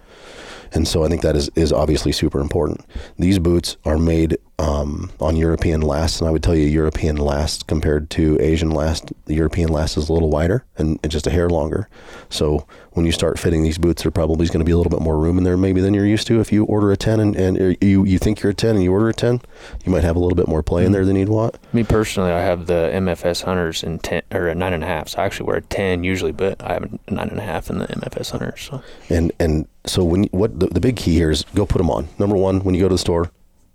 And so I think that is, is obviously super important. These boots are made um, on European last, and I would tell you European last compared to Asian last, the European last is a little wider and, and just a hair longer. So when you start fitting these boots, there probably is going to be a little bit more room in there maybe than you're used to. If you order a 10 and, and you, you think you're a 10 and you order a 10, you might have a little bit more play in there than you'd want. Me personally, I have the MFS Hunters in ten or a nine and a half. So I actually wear a ten usually, but I have a nine and a half in the MFS Hunters. So And and so when you, what the, the big key here is go put them on. Number one, when you go to the store,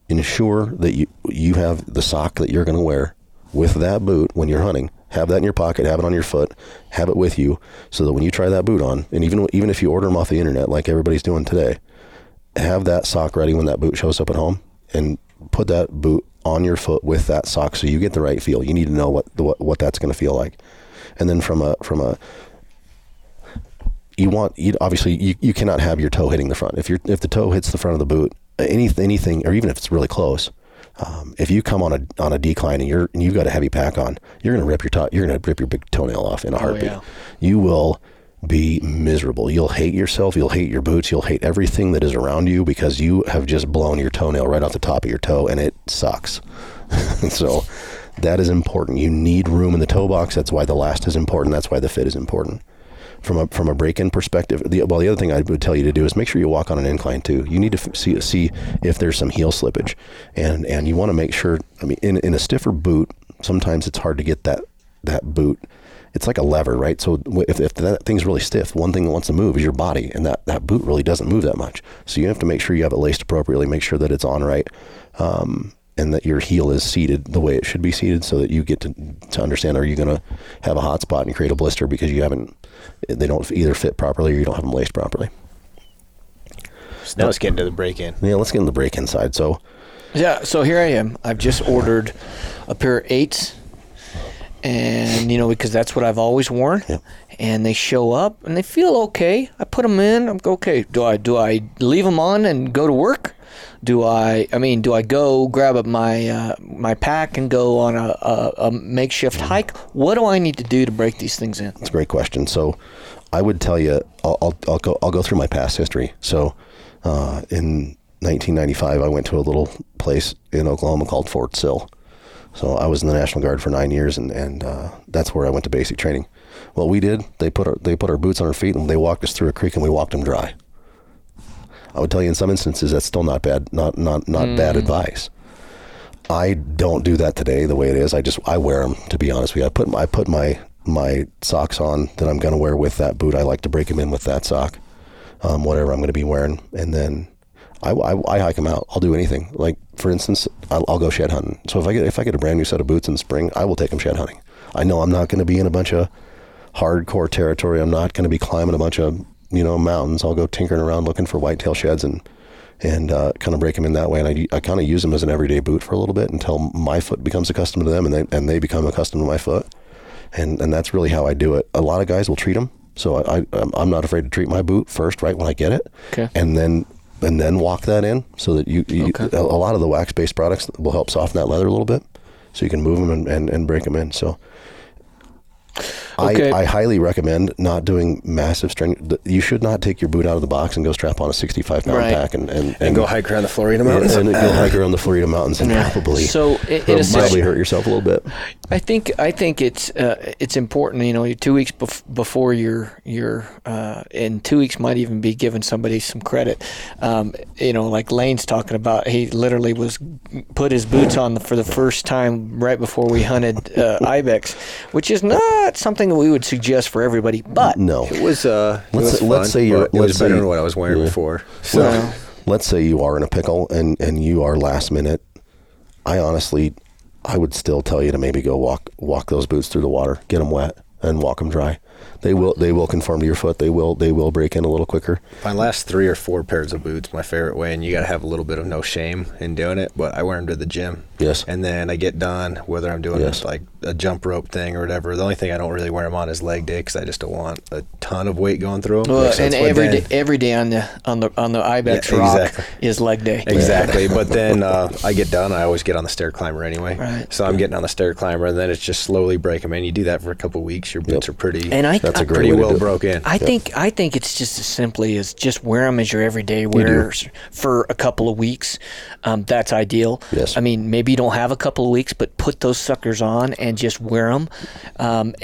ensure that you you have the sock that you're going to wear with that boot when you're hunting. Have that in your pocket. Have it on your foot. Have it with you, so that when you try that boot on, and even even if you order them off the internet, like everybody's doing today, have that sock ready when that boot shows up at home, and put that boot on your foot with that sock, so you get the right feel. You need to know what the, what, what that's going to feel like, and then from a from a you want you obviously you, you cannot have your toe hitting the front. If your if the toe hits the front of the boot, any anything or even if it's really close, um, if you come on a on a decline and you're and you've got a heavy pack on, you're gonna rip your toe, you're gonna rip your big toenail off in a heartbeat. yeah. You will be miserable. You'll hate yourself. You'll hate your boots. You'll hate everything that is around you because you have just blown your toenail right off the top of your toe, and it sucks. <laughs> so that is important. You need room in the toe box. That's why the last is important. That's why the fit is important from a from a break-in perspective. The, well, the other thing I would tell you to do is make sure you walk on an incline too. You need to see see if there's some heel slippage, and and you want to make sure. I mean, in in a stiffer boot, sometimes it's hard to get that that boot. It's like a lever, right? So if, if that thing's really stiff, one thing that wants to move is your body, and that, that boot really doesn't move that much. So you have to make sure you have it laced appropriately, make sure that it's on right, um, and that your heel is seated the way it should be seated, so that you get to to understand: Are you going to have a hot spot and create a blister because you haven't? They don't either fit properly or you don't have them laced properly. So now let's get into the break in. Yeah, let's get in the break inside. So Yeah, so here I am. I've just ordered a pair of eights, and you know because that's what I've always worn. Yep. And they show up and they feel okay. I put them in. I'm okay. Do I do I leave them on and go to work? Do I? I mean, do I go grab up my uh, my pack and go on a, a, a makeshift hike? What do I need to do to break these things in? That's a great question. So, I would tell you, I'll, I'll, I'll go I'll go through my past history. So, uh, in 1995, I went to a little place in Oklahoma called Fort Sill. So I was in the National Guard for nine years, and and uh, that's where I went to basic training. What we did, they put our they put our boots on our feet, and they walked us through a creek, and we walked them dry. I would tell you, in some instances, that's still not bad, not not not bad advice. I don't do that today the way it is. I just I wear them to be honest with you. I put I put my my socks on that I'm going to wear with that boot. I like to break them in with that sock, um, whatever I'm going to be wearing, and then I, I, I hike them out. I'll do anything. Like for instance, I'll, I'll go shed hunting. So if I get if I get a brand new set of boots in spring, I will take them shed hunting. I know I'm not going to be in a bunch of hardcore territory. I'm not going to be climbing a bunch of you know mountains. I'll go tinkering around looking for whitetail sheds and and uh, kind of break them in that way. And I, I kind of use them as an everyday boot for a little bit until my foot becomes accustomed to them and they and they become accustomed to my foot. And and that's really how I do it. A lot of guys will treat them. So I, I I'm- I'm not afraid to treat my boot first, right when I get it, Okay. and then and then walk that in so that you, you Okay. a, a lot of the wax based products will help soften that leather a little bit, so you can move them and, and, and break them in. So. Okay. I, I highly recommend not doing massive strength. You should not take your boot out of the box and go strap on a 65 pound Right. pack and, and, And go hike around the Florida and, mountains. and go <laughs> hike around the Florida mountains and Yeah. probably So, i- in probably hurt yourself a little bit. I think I think it's uh, it's important. You know, two weeks bef- before your your uh, and two weeks might even be giving somebody some credit. Um, you know, like Lane's talking about, he literally was put his boots on for the first time right before we hunted uh, <laughs> ibex, which is not something that we would suggest for everybody. But No. It was uh, it Let's- was let's say you're- it was let's better say- than what I was wearing yeah. before. So Well, Let's say you are in a pickle and, and you are last minute. I honestly, I would still tell you to maybe go walk walk those boots through the water, get them wet, and walk them dry. They will they will conform to your foot. They will they will break in a little quicker. My last three or four pairs of boots, my favorite way, and you got to have a little bit of no shame in doing it. But I wear them to the gym. Yes. And then I get done, whether I'm doing Yes. like a jump rope thing or whatever. The only thing I don't really wear them on is leg day because I just don't want a ton of weight going through them. Well, and every day, every day on the on the on the Ibex Yeah, rock exactly. is leg day. Exactly. but then uh, I get done. I always get on the stair climber anyway. Right. So I'm getting on the stair climber, and then it's just slowly break them in. You do that for a couple weeks, your boots Yep. are pretty. And I, That's a I- great pretty way to well do it. broke in. I think I think it's just as simply as just wear them as your everyday wears for a couple of weeks. Um, that's ideal. Yes. I mean, maybe you don't have a couple of weeks, but put those suckers on and just wear them um,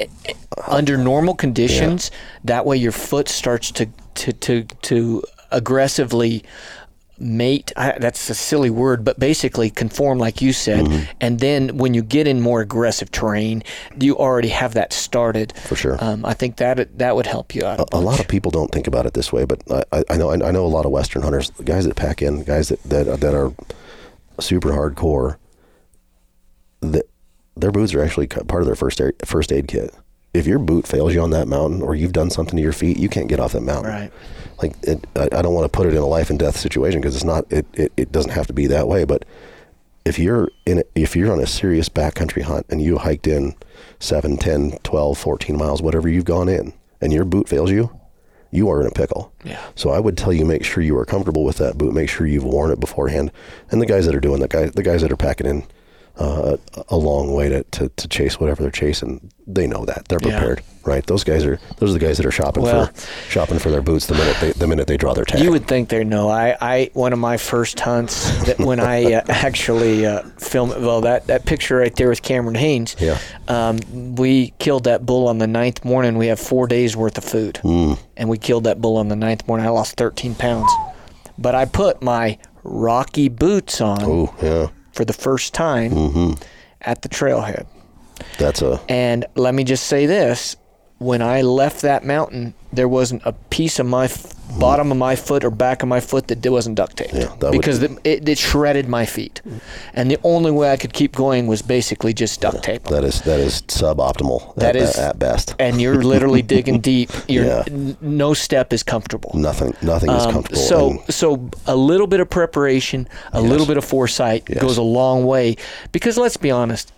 under normal conditions. That way, your foot starts to to to to aggressively mate I, that's a silly word but basically conform like you said Mm-hmm. and then when you get in more aggressive terrain you already have that started For sure. um, i think that that would help you out a lot of people don't think about it this way, but I, I know I know a lot of Western hunters, guys that pack in, guys that that, that are super hardcore. That their boots are actually part of their first aid, first aid kit. If your boot fails you on that mountain, or you've done something to your feet, you can't get off that mountain. Right. Like it, I, I don't want to put it in a life and death situation because it's not. It, it it doesn't have to be that way. But if you're in a, if you're on a serious backcountry hunt and you hiked in 7 10 12 14 miles whatever you've gone in and your boot fails you you are in a pickle Yeah. so i would tell you make sure you are comfortable with that boot make sure you've worn it beforehand and the guys that are doing that guys the guys that are packing in uh, a long way to, to, to chase whatever they're chasing they know that they're Yeah. prepared right those guys are those are the guys that are shopping Well- for shopping for their boots the minute they the minute they draw their tag You would think they know. I, I one of my first hunts that when I uh, <laughs> actually uh, filmed. Well, that, that picture right there with Cameron Hanes. Yeah. Um, we killed that bull on the ninth morning. We have four days worth of food, Mm. and we killed that bull on the ninth morning. I lost 13 pounds, but I put my Rocky boots on oh yeah for the first time Mm-hmm. at the trailhead. that's a And let me just say this: when I left that mountain, there wasn't a piece of my f- bottom of my foot or back of my foot that wasn't duct taped Yeah, that would- because it, it, it shredded my feet, and the only way I could keep going was basically just duct tape. that is that is suboptimal That at, is- at best and you're literally <laughs> digging deep. You're, Yeah. n- no step is comfortable. nothing nothing is Um, comfortable so, and- so a little bit of preparation, a little bit of foresight Yes. goes a long way. Because let's be honest,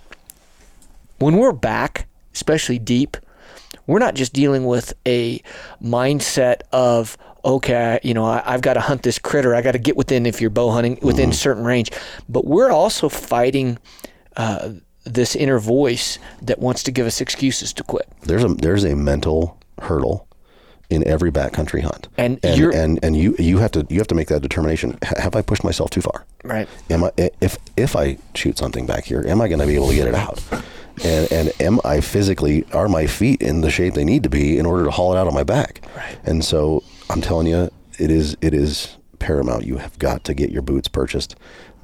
when we're back, especially deep, we're not just dealing with a mindset of okay, you know, I, I've got to hunt this critter. I got to get within if you're bow hunting within a certain range, but we're also fighting. Uh, this inner voice that wants to give us excuses to quit. there's a there's a mental hurdle in every backcountry hunt, And and you're- and, and you you have to you have to make that determination. H- have I pushed myself too far? Right. Am I if if I shoot something back here, am I going to be able to get it out? And and am I physically are my feet in the shape they need to be in order to haul it out on my back? Right. And so I'm telling you, it is it is paramount. You have got to get your boots purchased.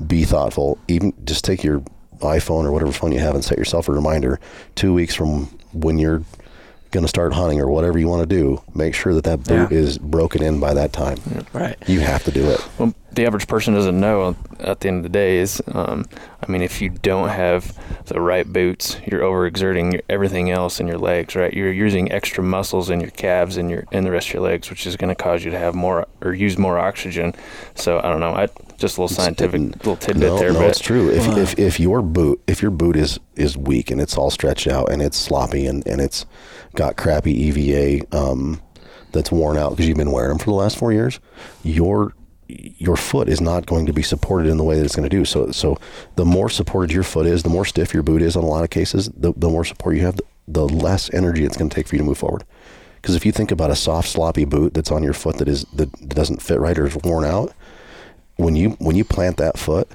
Be thoughtful. Even just take your iPhone or whatever phone you have and set yourself a reminder. Two weeks from when you're going to start hunting or whatever you want to do, make sure that that boot Yeah. is broken in by that time. Right. You have to do it. Well, the average person doesn't know at the end of the day is, um, I mean, if you don't have the right boots, you're overexerting everything else in your legs, right? You're using extra muscles in your calves and your in the rest of your legs, which is going to cause you to have more or use more oxygen. So I don't know. I just a little scientific little tidbit no, there, no, but it's true. If, if if your boot if your boot is is weak and it's all stretched out and it's sloppy and, and it's got crappy EVA um, that's worn out because you've been wearing them for the last four years, your your foot is not going to be supported in the way that it's going to do. So so the more supported your foot is, the more stiff your boot is. In a lot of cases, the the more support you have, the, the less energy it's going to take for you to move forward. Because if you think about a soft, sloppy boot that's on your foot that is that doesn't fit right or is worn out, when you when you plant that foot,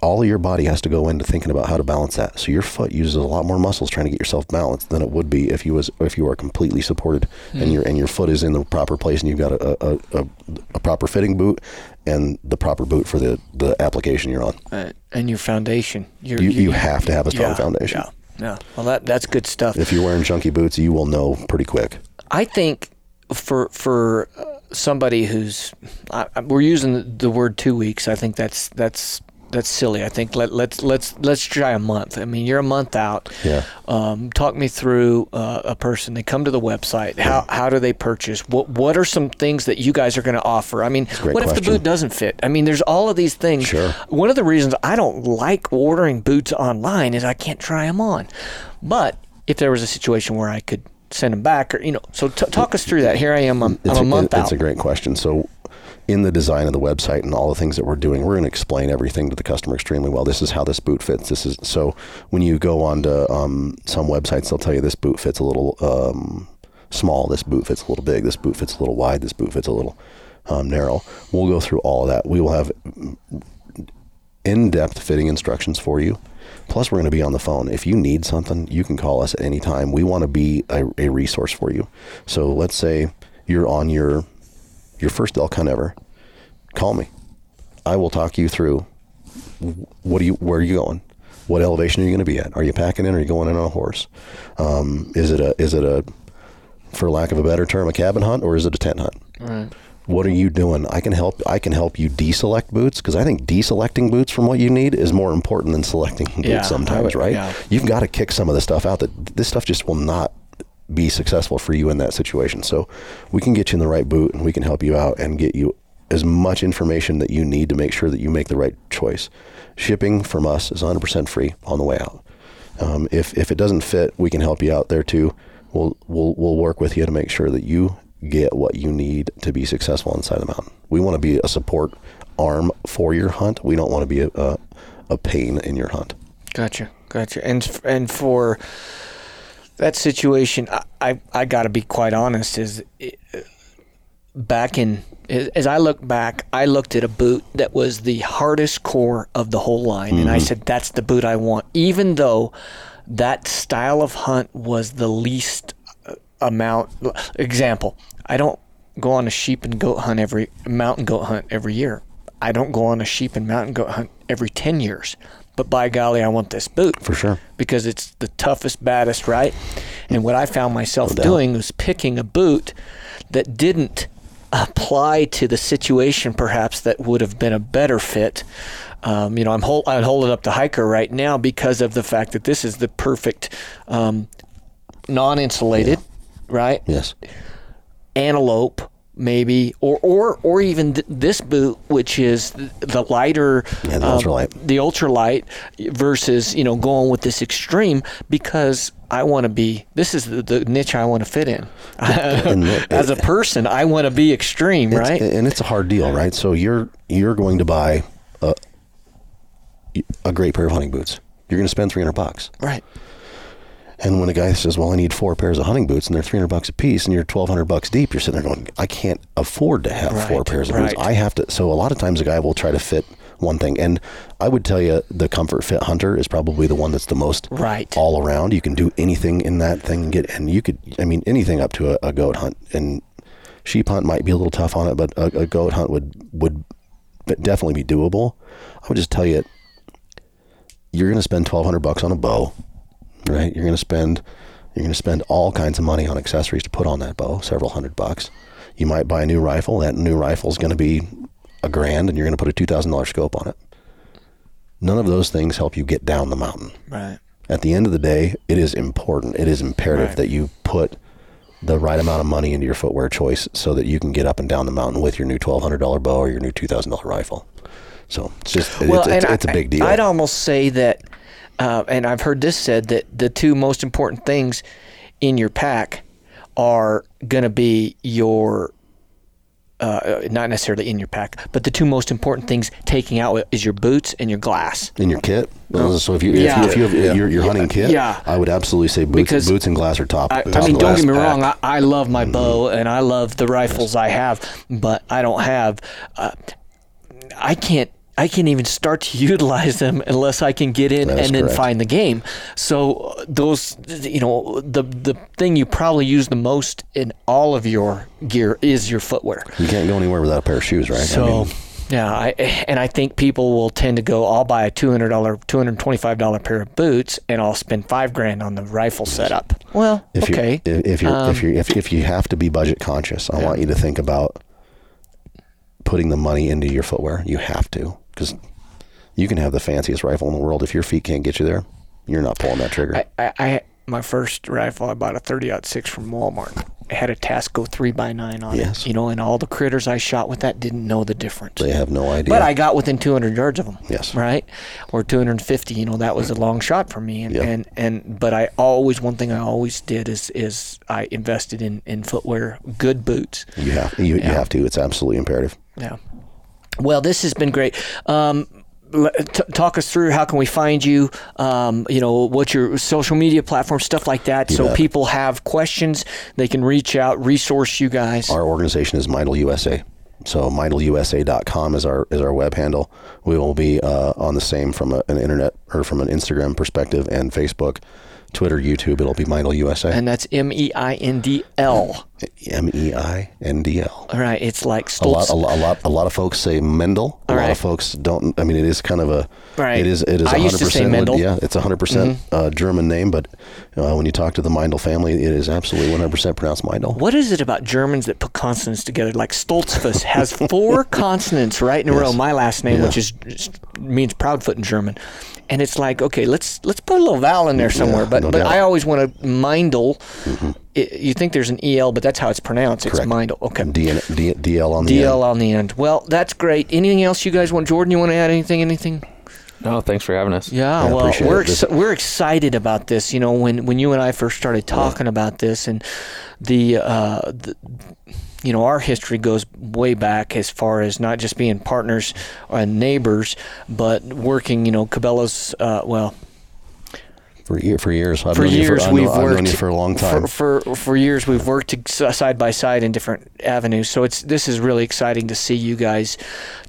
all of your body has to go into thinking about how to balance that. So your foot uses a lot more muscles trying to get yourself balanced than it would be if you was if you are completely supported and your and your foot is in the proper place and you've got a a, a, a proper fitting boot and the proper boot for the the application you're on. Uh, and your foundation. Your, You you have to have a strong yeah, foundation. Yeah. Yeah. Well, that that's good stuff. If you're wearing chunky boots, you will know pretty quick. I think for for uh, somebody who's I, we're using the, the word two weeks. I think that's that's that's silly. I think let let's let's let's try a month. I mean, you're a month out. Yeah. Um, talk me through uh, a person. They come to the website. How how do they purchase? What what are some things that you guys are going to offer? I mean, what if the boot doesn't fit? I mean, there's all of these things. Sure. One of the reasons I don't like ordering boots online is I can't try them on. But if there was a situation where I could send them back, or you know, so t- talk us through that. Here I am. I'm, I'm a a, month it- out. it's a great question. So, in the design of the website and all the things that we're doing, we're going to explain everything to the customer extremely well. This is how this boot fits. This is so when you go on to um, some websites, they'll tell you this boot fits a little um, small. This boot fits a little big. This boot fits a little wide. This boot fits a little um, narrow. We'll go through all of that. We will have in-depth fitting instructions for you. Plus, we're going to be on the phone. If you need something, you can call us at any time. We want to be a, a resource for you. So let's say you're on your your first elk hunt ever. Call me. I will talk you through. What do you? Where are you going? What elevation are you going to be at? Are you packing in? Or are you going in on a horse? Um, is it a is it a for lack of a better term, a cabin hunt, or is it a tent hunt? Right. What are you doing? I can help. I can help you deselect boots because I think deselecting boots from what you need is more important than selecting <laughs> boots Yeah, I sometimes, would- right? yeah. You've got to kick some of the stuff out. That this stuff just will not be successful for you in that situation. So we can get you in the right boot and we can help you out and get you as much information that you need to make sure that you make the right choice. Shipping from us is 100% free on the way out. Um, if if it doesn't fit, we can help you out there too. We'll we'll we'll work with you to make sure that you get what you need to be successful inside the mountain. We want to be a support arm for your hunt. We don't want to be a, a, a pain in your hunt. Gotcha, gotcha. And and for that situation, I I, I got to be quite honest. Is it, back in as I look back, I looked at a boot that was the hardest core of the whole line, and I said, "That's the boot I want." Even though that style of hunt was the least uh, amount. Example: I don't go on a sheep and goat hunt every mountain goat hunt every year. I don't go on a sheep and mountain goat hunt every ten years. But by golly, I want this boot For sure. because it's the toughest, baddest, right? And what I found myself doubt. doing was picking a boot that didn't apply to the situation, perhaps that would have been a better fit. Um, you know, I'm, hol- I'm holding up the hiker right now because of the fact that this is the perfect um, non-insulated, right? Yes. antelope maybe or or or even th- this boot which is the lighter Yeah, the um, ultralight. the ultralight versus you know going with this extreme because I want to be this is the, the niche I want to fit in <laughs> as a person I want to be extreme right And it's a hard deal, right? So you're you're going to buy a a great pair of hunting boots. You're going to spend 300 bucks. right And when a guy says, "Well, I need four pairs of hunting boots and they're 300 bucks a piece and you're 1200 bucks deep," you're sitting there going, "I can't afford to have four pairs of boots. I have to." So a lot of times a guy will try to fit one thing. And I would tell you the Comfort Fit Hunter is probably the one that's the most Right. all around. You can do anything in that thing and get and you could I mean anything up to a, a goat hunt and sheep hunt might be a little tough on it, but a, a goat hunt would would definitely be doable. I would just tell you you're going to spend 1200 bucks on a bow, right? You're going to spend you're going to spend all kinds of money on accessories to put on that bow, several hundred bucks. You might buy a new rifle. That new rifle is going to be a grand and you're going to put a $2000 scope on it. None of those things help you get down the mountain. right At the end of the day, it is important. It is imperative Right. that you put the right amount of money into your footwear choice so that you can get up and down the mountain with your new $1200 bow or your new $2000 rifle. So it's just it's, it's, and it's a big deal. I'd almost say that, uh, and I've heard this said that the two most important things in your pack are going to be your. Uh, not necessarily in your pack, but the two most important things taking out is your boots and your glass. in your kit. So if you Yeah. if you, if you have your, your hunting kit, Yeah. I would absolutely say boots, Because boots and glass are top. I, top I mean, don't get me wrong. I, I love my bow and I love the rifles I have, but I don't have. Uh, I can't. I can't even start to <laughs> utilize them unless I can get in That is and then correct. find the game. So uh, those, you know, the the thing you probably use the most in all of your gear is your footwear. You can't go anywhere without a pair of shoes, right? I So. mean, yeah, I, and I think people will tend to go. I'll buy a two hundred dollar, two hundred twenty five dollar pair of boots, and I'll spend five grand on the rifle setup. Well, if okay, you if, if you're Um, if you if, if you have to be budget conscious, I want you to think about putting the money into your footwear. You have to because You can have the fanciest rifle in the world. If your feet can't get you there, you're not pulling that trigger. I, I, I my first rifle, I bought a 30 six from Walmart. It had a Tasco three x nine on Yes. it. You know, and all the critters I shot with that didn't know the difference. they have no idea. But I got within 200 yards of them. Yes. Right, or 250. You know, that was a long shot for me. And Yeah. and, and but I always one thing I always did is is I invested in in footwear, good boots. you have you, you have to. It's absolutely imperative. Yeah. Well, this has been great. Um, t- talk us through how can we find you? Um, you know, what your social media platform, stuff like that. so bet. people have questions, they can reach out, resource you guys. Our organization is Meindl USA. So meindlusa.com is our is our web handle. We will be uh, on the same from a, an internet or from an Instagram perspective and Facebook, Twitter, YouTube. It'll be Meindl USA. and that's M E I N D L. M E I N D L. All right, it's like A lot, Stoltz. a lot, a lot, a lot of folks say Mendel. A All lot right. of folks don't. I mean, it is kind of a. Right. It is. It is. I used to say 100% Mendel. Yeah, it's a hundred percent Mm-hmm. uh, German name, but uh, when you talk to the Meindl family, it is absolutely one hundred percent pronounced Mindel. What is it about Germans that put consonants together? Like Stoltzfus has <laughs> four consonants right in a row. My last name, Yeah. which is means proudfoot in German, and it's like okay, let's let's put a little vowel in there somewhere. but no but doubt. Mm-hmm. I always want to Mindel. I- you think there's an el, but that's how it's pronounced. It's Correct. Mindel. Okay. D- D- DL on the DL end. on the end. Well, that's great. Anything else you guys want? Jordan, you want to add anything? Anything? No, thanks for having us. Yeah, Yeah, well, we're it. This- ex- we're excited about this. You know, when when you and I first started talking about this, and the, uh, the you know our history goes way back as far as not just being partners and neighbors, but working. You know, Cabela's. Uh, well, For, year, for years. I've for years for, we've known, I've worked for a long time. For, for for years we've worked side by side in different avenues. So it's this is really exciting to see you guys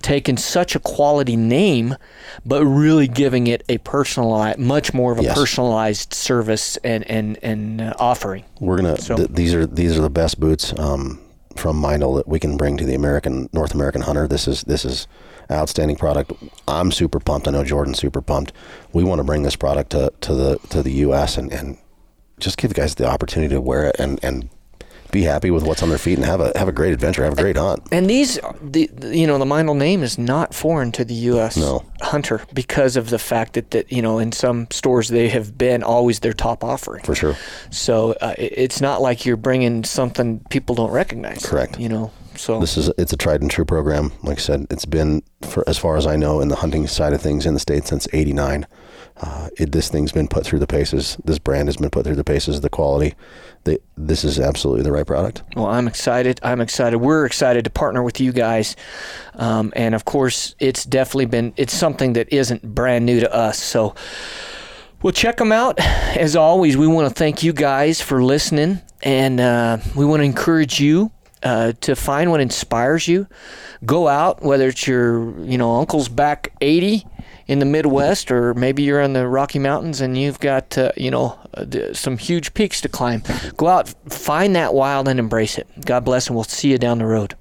taking such a quality name, but really giving it a personalized, much more of a Yes. personalized service and and and uh, offering. We're gonna. So- th- these are these are the best boots um, from Meindl that we can bring to the American North American hunter. This is this is outstanding product. I'm super pumped. I know Jordan's super pumped. We want to bring this product to, to the to the U.S. and and just give the guys the opportunity to wear it and and be happy with what's on their feet and have a have a great adventure, have a great hunt. And these, the the- you know, the Meindl name is not foreign to the U.S. No. hunter because of the fact that that you know in some stores they have been always their top offering. For sure. So uh, it's not like you're bringing something people don't recognize. Correct. You know, so This is it's a tried and true program. Like I said, it's been for as far as I know in the hunting side of things in the state since '89. Uh, it, this thing's been put through the paces. This brand has been put through the paces. Of the quality, they, this is absolutely the right product. well, I'm excited. I'm excited. We're excited to partner with you guys, um, and of course, it's definitely been it's something that isn't brand new to us. So. Well, check them out. As always, we want to thank you guys for listening, and uh, we want to encourage you uh, to find what inspires you. Go out, whether it's your, you know, uncle's back 80 in the Midwest, or maybe you're in the Rocky Mountains and you've got, uh, you know, uh, some huge peaks to climb. Go out, find that wild, and embrace it. God bless, and we'll see you down the road.